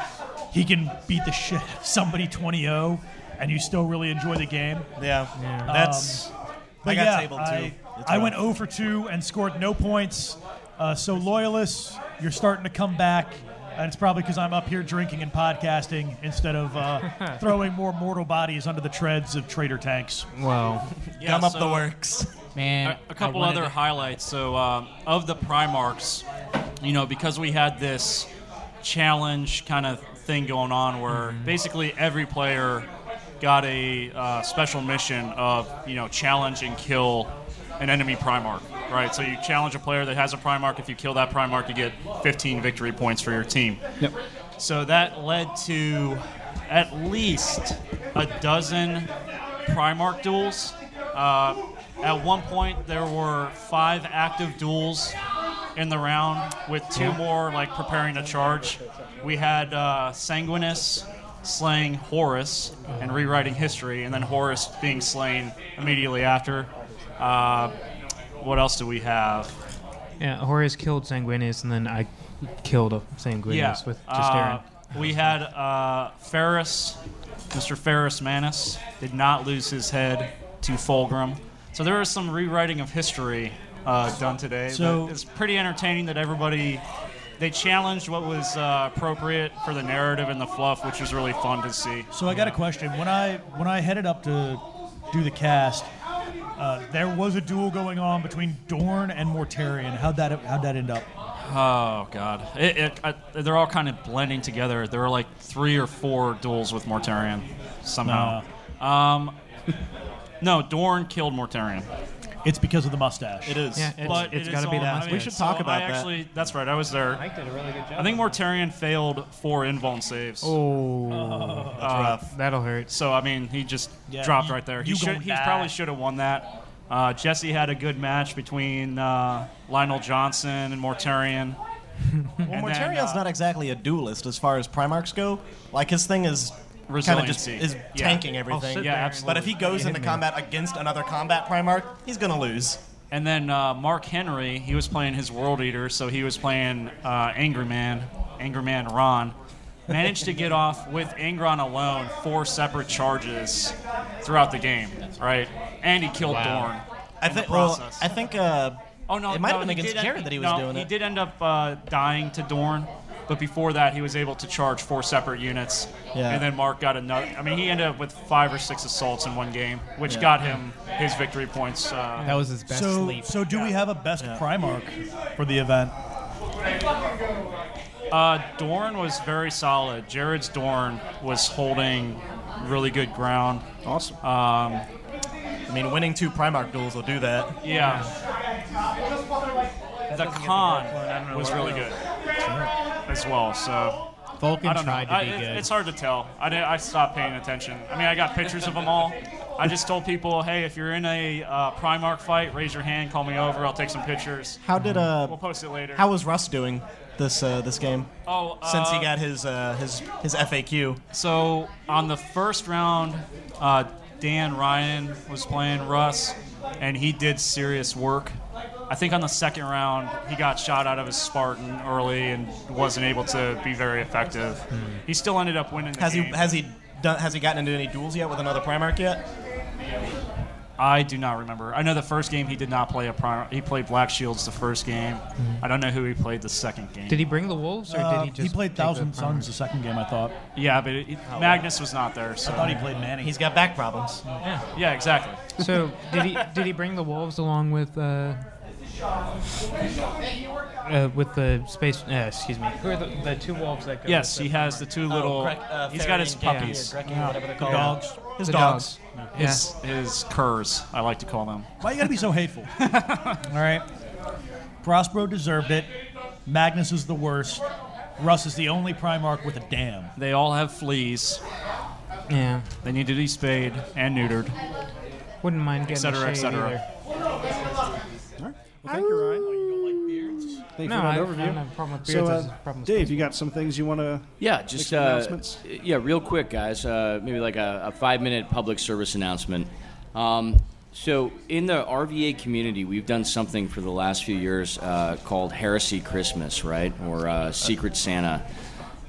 he can beat the shit out of somebody 20-0 and you still really enjoy the game. Yeah, that's. But I got yeah, tabled too. I, I went 0 for 2 and scored no points. Uh, so loyalists, you're starting to come back. And it's probably because I'm up here drinking and podcasting instead of uh, [laughs] throwing more mortal bodies under the treads of traitor tanks. Well, [laughs] Yeah, Gum up so- the works. man. a, a couple other to- highlights. So, um, of the Primarchs, you know, because we had this challenge kind of thing going on where basically every player got a uh, special mission of, you know, challenge and kill an enemy Primarch, right? So you challenge a player that has a Primarch. If you kill that Primarch, you get 15 victory points for your team. Yep. So that led to at least a dozen Primarch duels. Uh, at one point, there were five active duels in the round, with two more like preparing to charge. We had uh, Sanguinius slaying Horus and rewriting history, and then Horus being slain immediately after. Uh, what else do we have? Yeah, Horus killed Sanguinius, and then I killed a Sanguinius with just uh, Aaron. We had uh, Ferrus, Mr. Ferrus Manus, did not lose his head to Fulgrim. So there was some rewriting of history uh, done today. So- it's pretty entertaining that everybody they challenged what was uh, appropriate for the narrative and the fluff, which was really fun to see. So I got a question. When I when I headed up to do the cast, uh, there was a duel going on between Dorn and Mortarion. How'd that how'd that end up? Oh God, it, it, I, they're all kind of blending together. There were like three or four duels with Mortarion somehow. Um, [laughs] no, Dorn killed Mortarion. It's because of the mustache. It is. Yeah, it's, but it's it got is to be the all- I mustache. We should talk so about I that. actually, that's right. I was there. Mike did a really good job. I think Mortarion failed four invuln saves. Oh, That's rough. that'll hurt. So I mean, he just Yeah, dropped you- right there. He you should. gonna He die. probably should have won that. Uh, Jesse had a good match between uh, Lion El'Jonson and Mortarion. Well, And Mortarion's then, uh, not exactly a duelist as far as Primarchs go. Like his thing is kind of just Resiliency. is Yeah. tanking everything. Yeah, absolutely. But if he goes into hit me. combat against another combat Primarch, he's gonna lose. And then uh, Mark Henry, he was playing his World Eater, so he was playing uh, Angry Man, Angry Man Ron. Managed to get off with Angron alone four separate charges throughout the game, right? And he killed Dorn. I think. the Well. I think. Uh, Oh no, it might no, have been against Jared end- that he was no, doing he it. did end up uh, dying to Dorn, but before that, he was able to charge four separate units. Yeah. And then Mark got another. I mean, he ended up with five or six assaults in one game, which got him his victory points. Uh, That was his best So, sleep. so do we have a best Primarch for the event? Uh, Dorn was very solid. Jared's Dorn was holding really good ground. Awesome. Um, I mean, winning two Primarch duels will do that. yeah. The con was really good as well. So Vulkan I don't know. tried to I- be it- good. It's hard to tell. I, did, I stopped paying attention. I mean, I got pictures of them all. I just told people, hey, if you're in a uh, Primarch fight, raise your hand, call me over. I'll take some pictures. How did uh? We'll post it later. How was Russ doing this uh, this game? oh, Since he uh, got his uh, his his FAQ. So on the first round, uh, Dan Ryan was playing Russ, and he did serious work. I think on the second round, he got shot out of his Spartan early and wasn't able to be very effective. He still ended up winning the Has he has he done has he gotten into any duels yet with another Primarch yet? I do not remember. I know the first game he did not play a prime. He played Black Shields the first game. I don't know who he played the second game. Did he bring the wolves, or Uh, did he just? played take the Thousand primer? Suns the second game, I thought. Yeah, but it, it- Magnus was not there. So I thought he played Manny. He's got back problems. yeah, exactly. So did he? Did he bring the wolves along with? Uh, uh, with the space, uh, excuse me. Who are the, the two wolves that go? Yes, with he the has the two little. Greg- uh, he's got his Fairy and puppies. Geki or Greki, whatever they're called. dogs. His The dogs. His his curs, I like to call them. Why you gotta be so hateful? [laughs] All right. Prospero deserved it. Magnus is the worst. Russ is the only Primarch with a dam. They all have fleas. Yeah, They need to be spayed and neutered. wouldn't mind getting cetera, a et shade cetera. either. Well, thank you, Ryan. Thank you No, for I, that I overview. don't have a problem with So, beards. I uh, just have a problem with Dave, space you got some things you want to? Yeah, just some uh, announcements? yeah, real quick, guys. Uh, maybe like a, a five-minute public service announcement. Um, so, in the RVA community, we've done something for the last few years uh, called Heresy Christmas, right, or uh, Secret Santa,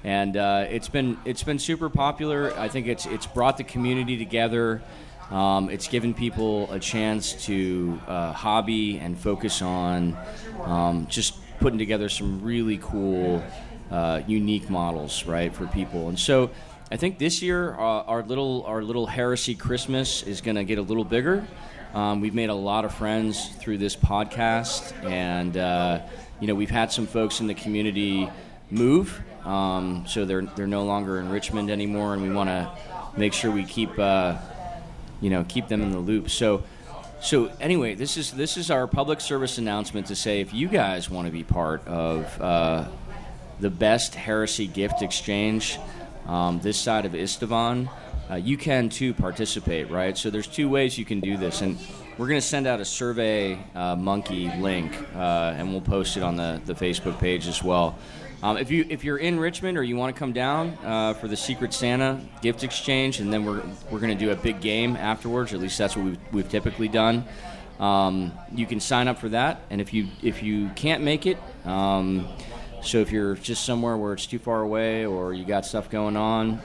and uh, it's been it's been super popular. I think it's it's brought the community together. Um, it's given people a chance to uh, hobby and focus on um, just putting together some really cool, uh, unique models, right, for people. And so, I think this year uh, our little our little heresy Christmas is going to get a little bigger. Um, we've made a lot of friends through this podcast, and uh, you know we've had some folks in the community move, um, so they're they're no longer in Richmond anymore, and we want to make sure we keep uh, you know keep them in the loop. So. So anyway, this is this is our public service announcement to say if you guys want to be part of uh, the best heresy gift exchange um, this side of Isstvan, uh, you can too participate, right? So there's two ways you can do this, and we're going to send out a survey uh, monkey link, uh, and we'll post it on the, the Facebook page as well. Um, if you if you're in Richmond or you want to come down uh, for the Secret Santa gift exchange, and then we're we're going to do a big game afterwards. At least that's what we've, we've typically done. Um, you can sign up for that, and if you if you can't make it, um, so if you're just somewhere where it's too far away or you got stuff going on,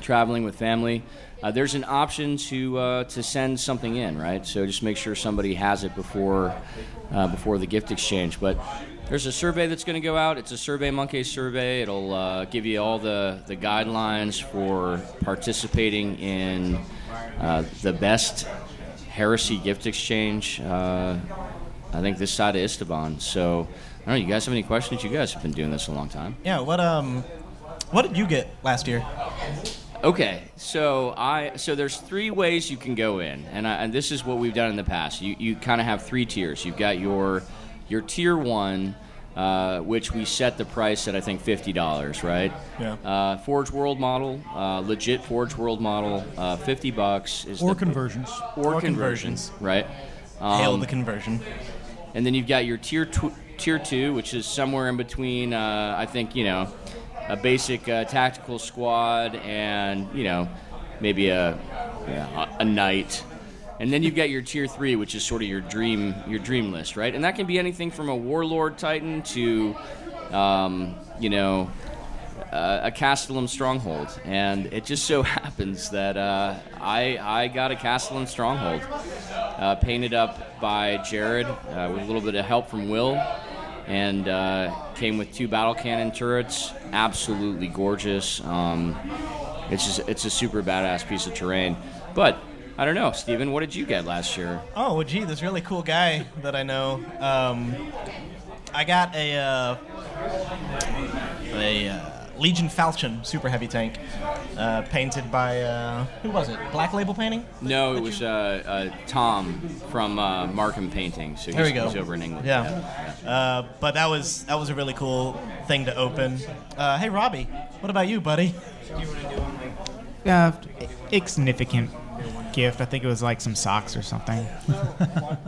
traveling with family, uh, there's an option to uh, to send something in, right? So just make sure somebody has it before uh, before the gift exchange. But there's a survey that's going to go out. It's a Survey Monkey survey. It'll uh, give you all the, the guidelines for participating in uh, the best heresy gift exchange. Uh, I think this side of Isstvan. So I don't know. You guys have any questions? You guys have been doing this a long time. Yeah. What um, what did you get last year? Okay, so I so there's three ways you can go in, and, I, and this is what we've done in the past. You you kind of have three tiers. You've got your your tier one, uh, which we set the price at I think fifty dollars, right? Yeah. Uh, Forge World model, uh, legit Forge World model, uh, fifty bucks is Or the, conversions. or, Or conversions, conversions. right? Hail Um, the conversion. and then you've got your tier tw- tier two, which is somewhere in between. Uh, I think you know a basic uh, tactical squad and you know maybe a yeah, a, a knight. And then you've got your tier three, which is sort of your dream your dream list, right? And that can be anything from a warlord titan to um, you know uh, a Castellum stronghold, and it just so [laughs] happens that uh, I I got a Castellum stronghold uh, painted up by Jared uh, with a little bit of help from Will, and uh, came with two battle cannon turrets. Absolutely gorgeous. Um, it's just it's a super badass piece of terrain. But I don't know, Steven, what did you get last year? Oh, well, gee, this really cool guy that I know. Um, I got a uh, a uh, Legion Falchion super heavy tank, uh, painted by uh, who was it? Black Label Painting. No, it was uh, uh, Tom from uh, Markham Painting. So he's, There we go. he's over in England. Yeah. Uh, but that was that was a really cool thing to open. Uh, hey, Robbie, what about you, buddy? Uh, insignificant gift. I think it was like some socks or something.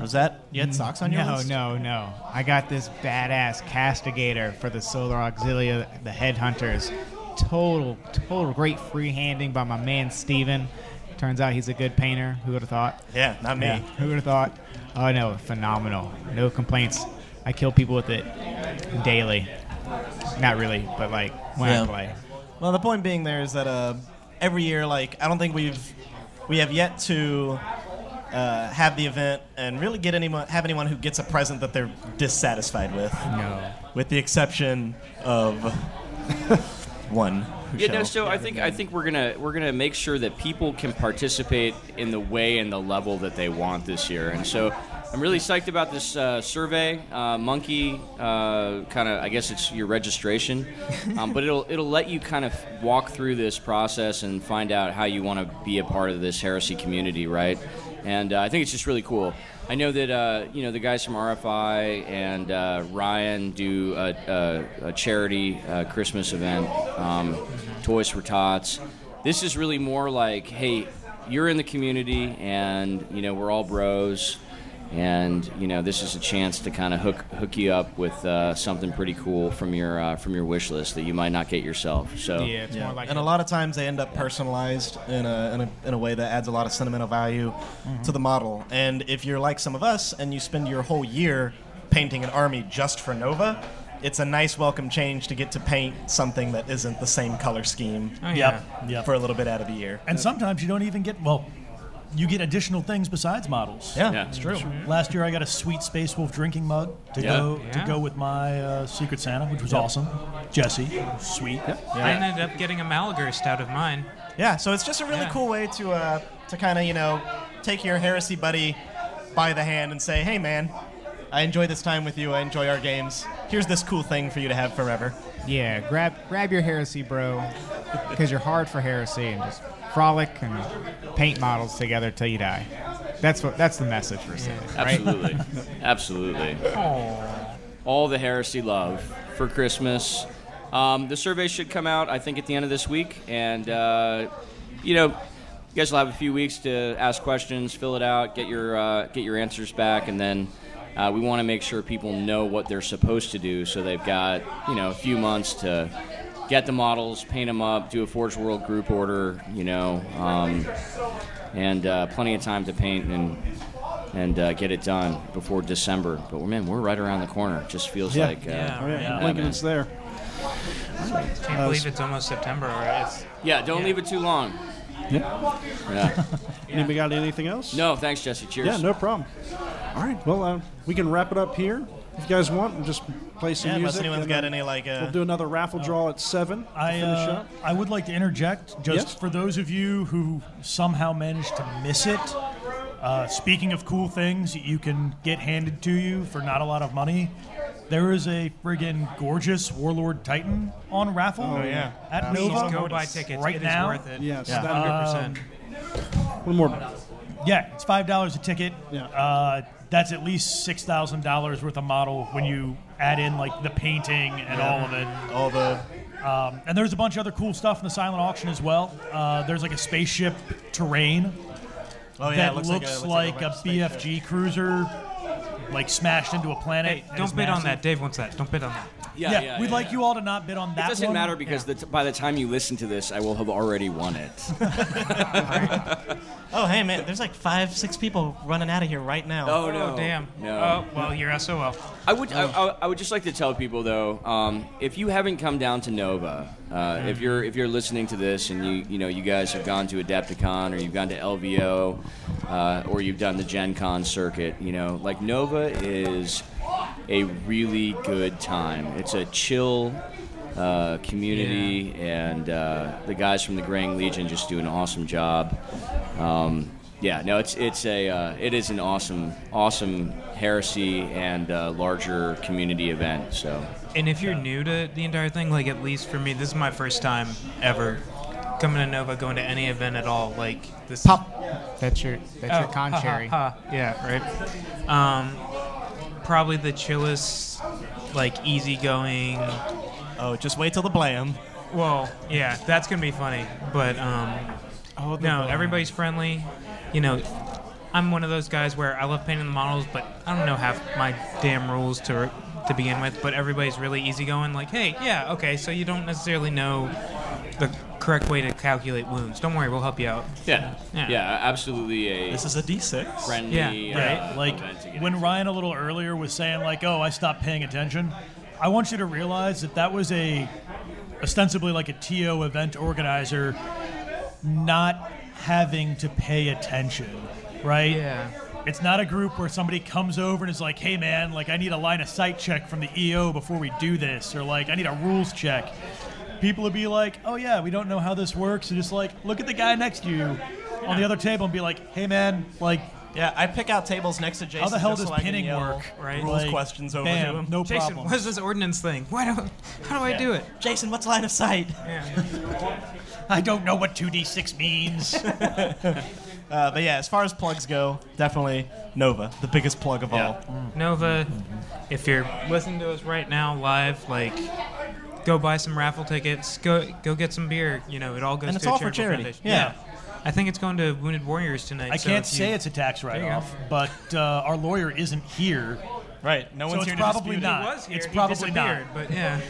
Was that you had socks on your no, list? no, no. I got this badass castigator for the Solar Auxilia, the Headhunters. Total, total great freehanding by my man Steven. Turns out he's a good painter. Who would have thought? Yeah, not me. Yeah, who would have thought? Oh no, phenomenal. No complaints. I kill people with it daily. Not really, but like when Yeah. I play. Well, the point being there is that uh, every year, like I don't think we've we have yet to uh, have the event and really get anyone have anyone who gets a present that they're dissatisfied with, No. with the exception of [laughs] one. Yeah, no. So I think I think we're gonna we're gonna make sure that people can participate in the way and the level that they want this year, and so I'm really psyched about this uh, survey. Uh, Monkey, uh, kind of, I guess it's your registration, [laughs] um, but it'll it'll let you kind of walk through this process and find out how you want to be a part of this heresy community, right? And uh, I think it's just really cool. I know that uh, you know the guys from RFI and uh, Ryan do a, a, a charity uh, Christmas event, um, Toys for Tots. This is really more like, hey, you're in the community, and you know we're all bros, and you know this is a chance to kind of hook hook you up with uh, something pretty cool from your uh, from your wish list that you might not get yourself. So Yeah, it's Yeah. more like and a lot of times they end up personalized in a, in a, in a way that adds a lot of sentimental value to the model. And if you're like some of us and you spend your whole year painting an army just for Nova, it's a nice welcome change to get to paint something that isn't the same color scheme Oh, yeah. Yep. Yep. for a little bit out of the year. and sometimes you don't even get well. You get additional things besides models. Yeah, Yeah. it's true. Last year I got a sweet Space Wolf drinking mug to Yeah. go Yeah. to go with my uh, Secret Santa, which was awesome. Jesse, sweet. I ended up getting a Malagurst out of mine. Yeah, so it's just a really Yeah. cool way to uh, to kind of you know take your heresy buddy by the hand and say, "Hey, man, I enjoy this time with you. I enjoy our games. Here's this cool thing for you to have forever." Yeah, grab grab your heresy, bro, because you're hard for heresy, and just frolic and paint models together till you die. That's what that's the message we're saying, right? Absolutely. [laughs] Absolutely. All the heresy love for Christmas. Um, the survey should come out, I think, at the end of this week. And, uh, you know, you guys will have a few weeks to ask questions, fill it out, get your, uh, get your answers back, and then uh, we want to make sure people know what they're supposed to do so they've got, you know, a few months to get the models, paint them up, do a Forge World group order, you know, um, and uh, plenty of time to paint and and uh, get it done before December. But man, we're right around the corner. It just feels Yeah. like uh, Yeah. Oh, yeah, Yeah, Lincoln, it's there. I Can't believe it's almost September. Or it's, yeah. Don't leave it too long. Yep. Yeah. [laughs] Anybody got anything else? No, thanks, Jesse. Cheers. Yeah, no problem. All right, well, uh, we can wrap it up here if you guys want. and just play some Yeah, unless music. anyone's and got any like uh, We'll do another raffle draw at seven. To I finish uh. I would like to interject just Yes. for those of you who somehow managed to miss it. Uh, speaking of cool things you can get handed to you for not a lot of money, there is a friggin' gorgeous Warlord Titan on raffle. Oh, yeah. At Please Nova. Go buy tickets. Right it is now? worth it. Yes, Yeah. 100%. one more. Yeah, it's five dollars a ticket. Yeah. Uh, that's at least six thousand dollars worth of model when you add in like the painting and all of it. All the Um, and there's a bunch of other cool stuff in the silent auction as well. Uh, there's like a spaceship terrain oh yeah, that it looks, a, like, a, a BFG cruiser, like smashed into a planet. Hey, don't is bid on that. Dave wants that. Don't bid on that. Yeah, yeah. we'd like you all to not bid on that. It doesn't one. matter because the t- by the time you listen to this, I will have already won it. [laughs] [laughs] Oh hey man, there's like five, six people running out of here right now. Oh, Oh, no. damn. No. Oh, well, you're SOL. I would, I, I, I would just like to tell people though, um, if you haven't come down to Nova, uh, if you're if you're listening to this and you you know you guys have gone to Adepticon or you've gone to LVO, uh, or you've done the Gen Con circuit, you know, like Nova is a really good time. It's a chill uh, community, and uh, the guys from the Graying Legion just do an awesome job. Um, yeah, no, it's it's a uh, it is an awesome awesome heresy and uh, larger community event. So And if you're new to the entire thing, like at least for me, this is my first time ever coming to Nova, going to any event at all. Like this. Pop. That's your that's your Oh, con ha, ha, ha. Yeah, right. Um, probably the chillest, like easygoing. Oh, just wait till the blam. Well, yeah, that's gonna be funny. But um, Oh, no, blam. everybody's friendly. You know, I'm one of those guys where I love painting the models, but I don't know half my damn rules to to begin with. But everybody's really easygoing. Like, hey, yeah, okay, so you don't necessarily know the correct way to calculate wounds. Don't worry, we'll help you out. yeah, Yeah. yeah, absolutely a This is a D6. friendly. Yeah, uh, like event to get when. Ryan a little earlier was saying like, "Oh, I stopped paying attention." I want you to realize that that was a ostensibly like a TO event organizer not having to pay attention, right? Yeah. It's not a group where somebody comes over and is like, "Hey man, like I need a line of sight check from the EO before we do this," or like, "I need a rules check." People would be like, "Oh yeah, we don't know how this works," and just like look at the guy next to you on the other table and be like, "Hey man, like Yeah, I pick out tables next to Jason. how the hell just does so pinning yell work? Right. Rules Like, questions over bam, to him. No Jason, problem. what is this ordinance thing? Why do how do I do it? Jason, what's line of sight? Yeah. [laughs] I don't know what 2d6 means. [laughs] Uh, but yeah, as far as plugs go, definitely Nova, the biggest plug of all. Nova, if you're listening to us right now live, like go buy some raffle tickets, go go get some beer. You know, it all goes And it's to a all for charity. Foundation. Yeah. I think it's going to Wounded Warriors tonight. I so can't if you- say it's a tax write-off, but uh, our lawyer isn't here. Right. No So one's it's here to probably dispute it. not. He was here. It's he probably not. But yeah.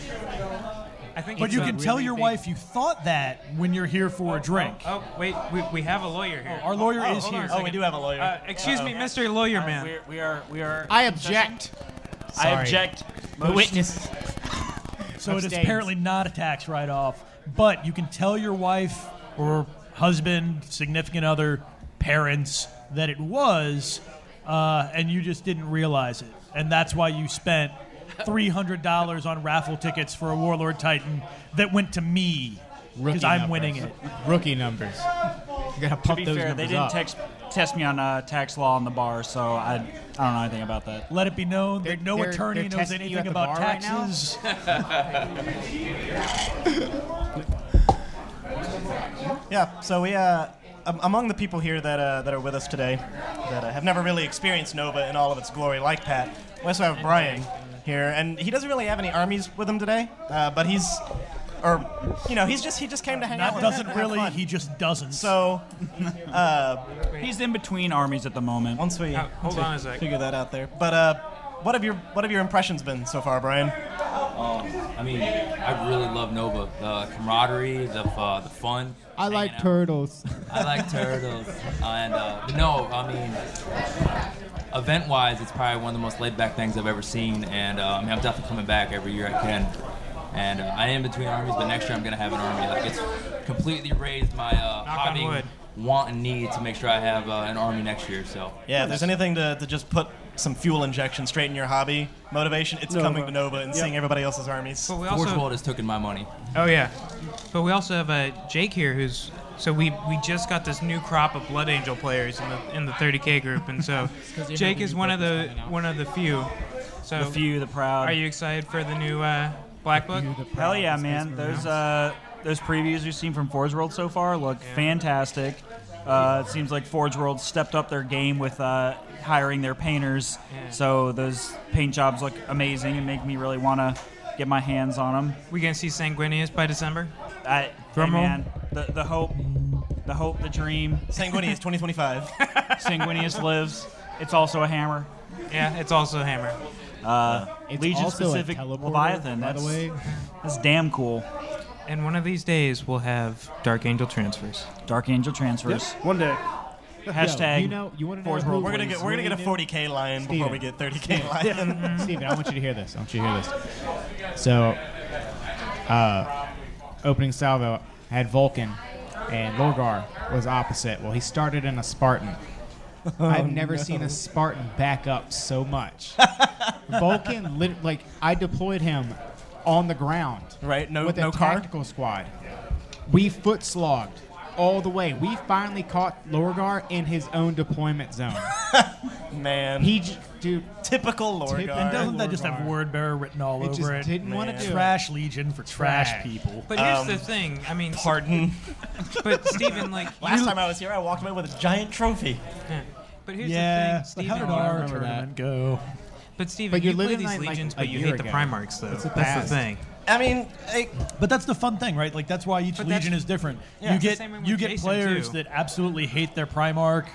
I think But you a can tell your big- wife you thought that when you're here for a drink. Oh wait, we, we have a lawyer here. Our lawyer Oh, is here. Oh, we do have a lawyer. Uh, excuse me, Mr. Lawyer Man. We're, we are. We are. I object. I Sorry. object. The witness. So it is apparently not a tax write-off, but you can tell your wife or husband, significant other, parents that it was, uh, and you just didn't realize it, and that's why you spent three hundred dollars on raffle tickets for a Warlord Titan that went to me because I'm numbers. winning it. Rookie numbers. You gotta To be those fair, numbers they didn't up. text, test me on uh, tax law in the bar, so I, I don't know anything about that. Let it be known They're- that no they're- attorney they're knows anything about bar right taxes. [laughs] Yeah. So we, uh, among the people here that uh, that are with us today, that uh, have never really experienced Nova in all of its glory, like Pat, we also have Brian here, and he doesn't really have any armies with him today, uh, but he's, or, you know, he's just he just came to hang out. Not with us doesn't and really. fun. He just doesn't. So He's in between armies at the moment. once we Uh, hold once we on a sec. figure that out there, but uh, what have your what have your impressions been so far, Brian? I mean, I really love Nova. The camaraderie, the uh, the fun. I like out. turtles. I like turtles. [laughs] and uh, no, I mean, event-wise, it's probably one of the most laid-back things I've ever seen. And uh, I mean, I'm definitely coming back every year I can. And uh, I am between armies, but next year I'm gonna have an army. Like it's completely raised my uh, on hobby, wood. Want and need to make sure I have uh, an army next year. So Yeah, if there's anything to, to just put some fuel injection straight in your hobby motivation, it's coming to Nova and seeing everybody else's armies. But we Forge also World has taken my money. Oh yeah, but we also have uh, Jake here, who's So we we just got this new crop of Blood Angel players in the in the 30k group, and so [laughs] Jake is one of the one one of the few. So The few, the proud. Are you excited for the new uh, Black Book? Hell yeah, man! Those uh, those previews we've seen from Forge World so far look fantastic. Uh, it seems like Forge World stepped up their game with uh, hiring their painters, Yeah. so those paint jobs look amazing and make me really want to get my hands on them. We gonna see Sanguinius by December? I, hey, roll. man, the the hope, the hope, the dream. [laughs] Sanguinius 2025. [laughs] Sanguinius lives. It's also a hammer. Yeah, it's also a hammer. Uh, It's Legion also specific teleporter, Leviathan. by the way. that's damn cool. And one of these days we'll have Dark Angel transfers. Dark Angel transfers. One day. Hashtag you know, you want to know Forge World. We're gonna get we're gonna get a 40k lion before we get 30k lion. new? Steven, I want you to hear this. I want you to hear this. So, uh, opening salvo had Vulkan, and Lorgar was opposite. Well, he started in a Spartan. [laughs] I've never seen a Spartan back up so much. [laughs] Vulkan, lit- like I deployed him on the ground, Right? No with a no car. tactical squad. We foot slogged all the way. We finally caught Lorgar in his own deployment zone. [laughs] Man. He, j- dude, typical Tip- Lorgar. And doesn't that just have Var. word bearer written all It over just it? didn't wanna do it. Trash Legion for trash, Trash. people. But here's Um, the thing. I mean, Pardon. [laughs] but Stephen, like, [laughs] Last you- time I was here, I walked away with a giant trophy. But here's yeah, the thing, but how did our remember tournament go? But Stephen, But you're play these like- like legions, a but you year hate the. Primarchs, though. It's the That's past. the thing. I mean, like, But that's the fun thing, right? Like that's why each legion is different. Yeah. you get same way with you get Jason, players too. that absolutely hate their Primarch,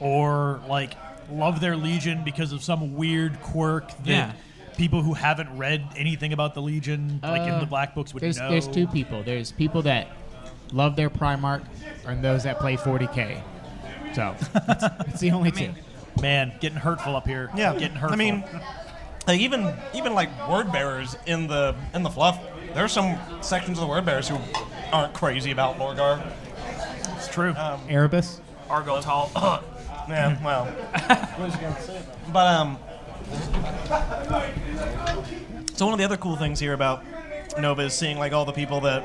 or like love their legion because of some weird quirk that Yeah. people who haven't read anything about the legion, like in Uh, the black books, would there's know. there's two people. There's people that love their Primarch, and those that play 40k. So it's, [laughs] it's the only two. Man, getting hurtful up here. yeah. getting hurtful. I mean, like even even like word bearers in the in the fluff. There are some sections of the word bearers who aren't crazy about Lorgar. it's true. Erebus. Argel Tal. Yeah, [laughs] well. but um So one of the other cool things here about Nova is seeing like all the people that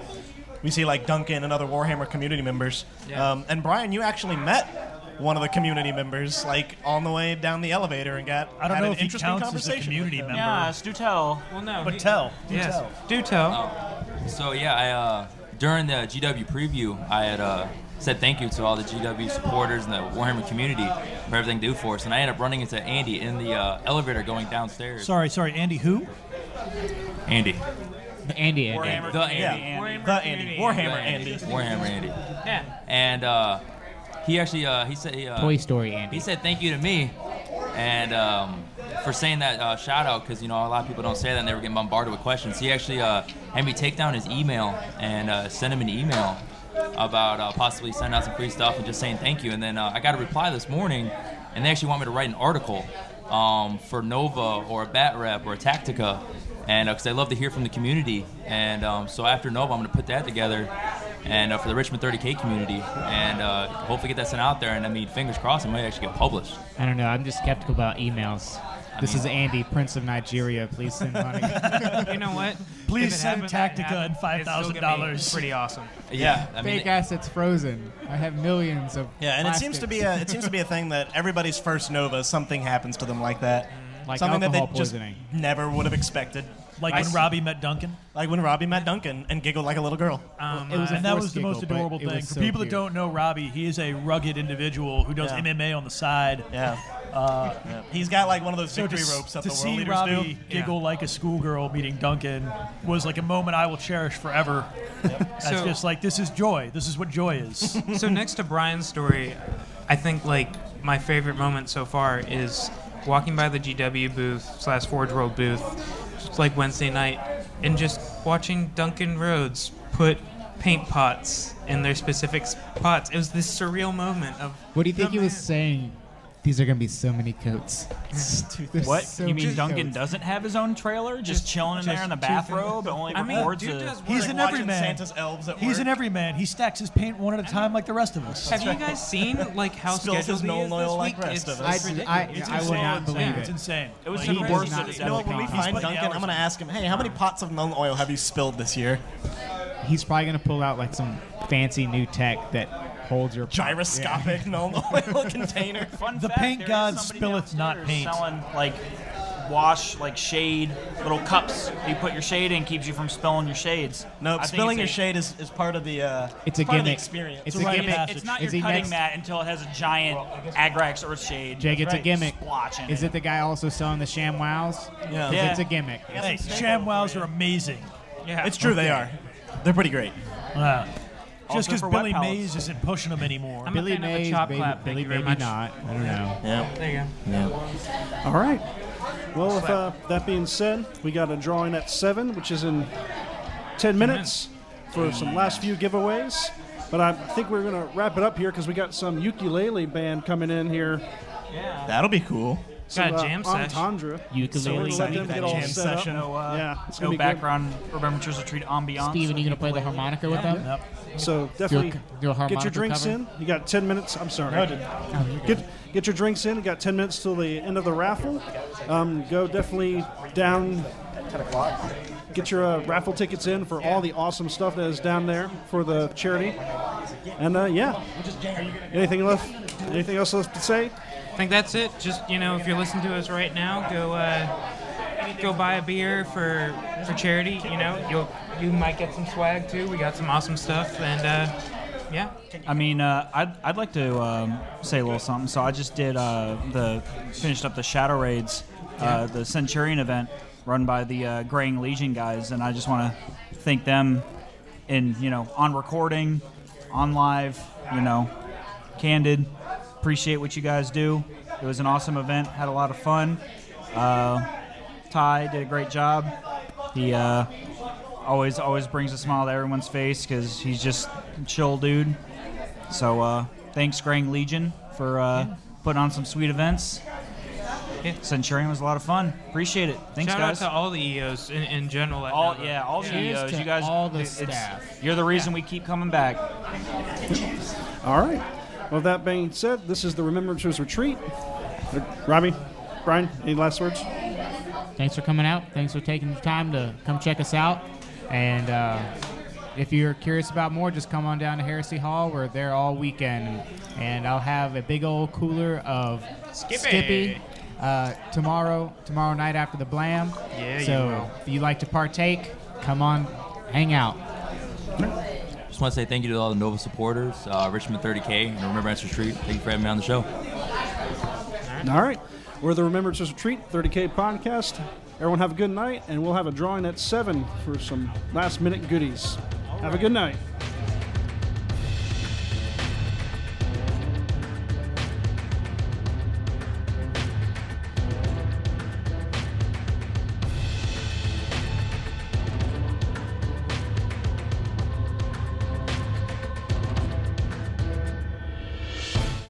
we see like Duncan and other Warhammer community members. Yeah. Um, and Brian, you actually met one of the community members like on the way down the elevator and got I don't had know an if he interesting counts as a conversation community member. yeah, do tell. Well, no. but he- tell. Do Yes. tell. Do tell. So yeah, I uh, during the GW preview, I had uh, said thank you to all the GW supporters and the Warhammer community for everything they do for us, and I ended up running into Andy in the uh, elevator going downstairs. Sorry, sorry, Andy. Who? Andy, Andy. Andy. Warhammer. the Andy, Yeah. Warhammer The Andy. community. Warhammer Andy. Warhammer Andy, Yeah. and uh, he actually uh, he said uh, Toy Story Andy. he said thank you to me, and um, for saying that uh, shout out because you know a lot of people don't say that and they were getting bombarded with questions. He actually uh, had me take down his email and uh, send him an email about uh, possibly sending out some free stuff and just saying thank you. And then uh, I got a reply this morning, and they actually want me to write an article um, for Nova or a Bat Rep or a Tactica, and because I love to hear from the community. And um, so after Nova, I'm going to put that together. And uh, for the Richmond 30K community, and uh, hopefully get that sent out there. And I mean, fingers crossed, it might actually get published. I don't know. I'm just skeptical about emails. This mean- is Andy, Prince of Nigeria. Please send money. [laughs] You know what? Please send happens, Tactica happens, and it's still gonna be $5,000. Pretty awesome. Yeah, I mean, Fake assets frozen. I have millions of. Yeah, and it seems to be a it seems to be a thing that everybody's first Nova, something happens to them like that. Like something that they alcohol just never would have expected. Like I when s- Robbie met Duncan. Like when Robbie met Duncan and giggled like a little girl. Um, It was uh, a And that forced was the most giggle, but adorable it thing. was For so people cute. that don't know Robbie, he is a rugged individual who does Yeah. MMA on the side. Yeah. yeah. He's got like one of those So to, victory s- ropes that to the world see leaders Robbie do. giggle like a schoolgirl meeting Duncan was like a moment I will cherish forever. That's So- just like this is joy. This is what joy is. so next to Brian's story, I think like my favorite moment so far is walking by the GW booth slash Forge World booth, it's like Wednesday night, and just watching Duncan Rhodes put paint pots in their specific spots. It was this surreal moment of What do you think he was saying? These are gonna be so many coats. [laughs] [laughs] There's What? so you mean many Duncan coats. doesn't have his own trailer, just, Just- chilling in there in the two bathrobe, only I mean, records dude it? does He's work. an Watching everyman. Santa's elves at He's work. an everyman. He stacks his paint one at a time like the rest of us. Have you guys seen like how Spills his scheduled he Nolan is oil this like week? rest It's, of us. it's I, ridiculous. I, It's I will insane. not believe it. It's insane. It was Like, the he worst does of not his You know what, when we find putting Duncan, hours I'm going to ask him, hey, how many pots of Nuln oil have you spilled this year? he's probably gonna pull out like some fancy new tech that holds your Gyroscopic Nuln oil [laughs] container. Fun The fact, paint there god is spilleth not paint. Selling like wash, like shade, little cups. You put your shade in, keeps you from spilling your shades. No, I think spilling your a- shade is, is part of the. Uh, It's a part of the gimmick. experience. It's It's a a gimmick. passage. It's not Is your he cutting next- mat until it has a giant Agrax Earthshade. Jake, it's a gimmick. Is it the guy also selling the sham wows? Yeah. 'Cause Yeah. It's a gimmick. Hey, ShamWows are amazing. Yeah. It's true, they are. They're pretty great. Wow. Also Just because Billy. Mays isn't pushing them anymore. I'm a Billy fan of the Mays, chop baby, clap. Thank Billy you very maybe much. not. I don't know. Yeah. There you go. Yeah. All right. Well, with uh, that being said, we got a drawing at seven, which is in ten minutes for some last few giveaways. But I think we're gonna wrap it up here because we got some ukulele band coming in here. Yeah. That'll be cool. Some, Got a jam sesh. entendre. So we're gonna let them get all jam set up. session. No, uh, Yeah, it's no gonna be good. background Remembrance Retreat ambiance. Steven, you gonna play the harmonica with them? Yep. So definitely Do a- do a get your drinks cover? in. You got ten minutes. I'm sorry. Get get your drinks in. You got ten minutes till the end of the raffle. Um, go definitely down. Ten o'clock. Get your uh, raffle tickets in for all the awesome stuff that is down there for the charity. And uh, yeah, anything left? Anything else left to say? I think that's it. Just you know, if you're listening to us right now, go uh, go buy a beer for for charity. You know, you'll you might get some swag too. We got some awesome stuff, and uh, yeah. I mean, uh, I'd, I'd like to um, say a little something. So I just did uh, the finished up the Shadow Raids, uh, the Centurion event run by the uh, Graying Legion guys, and I just want to thank them in you know on recording, on live, you know, candid. Appreciate what you guys do. It was an awesome event. Had a lot of fun. Uh, Ty did a great job. He uh, always always brings a smile to everyone's face because he's just a chill dude. So uh, thanks, Grang Legion, for uh, putting on some sweet events. Yeah. Centurion was a lot of fun. Appreciate it. Thanks, Shout guys. out to all the EOs in, in general. at all Nova. yeah, all the Cheers EOs. to You guys, all the staff. You're the reason we keep coming back. All right. Well, that being said, this is the Remembrancers Retreat. Robbie, Brian, any last words? Thanks for coming out. Thanks for taking the time to come check us out. And uh, if you're curious about more, just come on down to Heresy Hall. We're there all weekend. And I'll have a big old cooler of Skippy, uh, tomorrow, tomorrow night after the Blam. Yeah, you so will. if you like to partake, come on, hang out. Just want to say thank you to all the Nova supporters, uh, Richmond 30K, and Remembrance Retreat. Thank you for having me on the show. All right. We're the Remembrance Retreat 30K podcast. Everyone have a good night, and we'll have a drawing at 7 for some last minute goodies. Have a good night.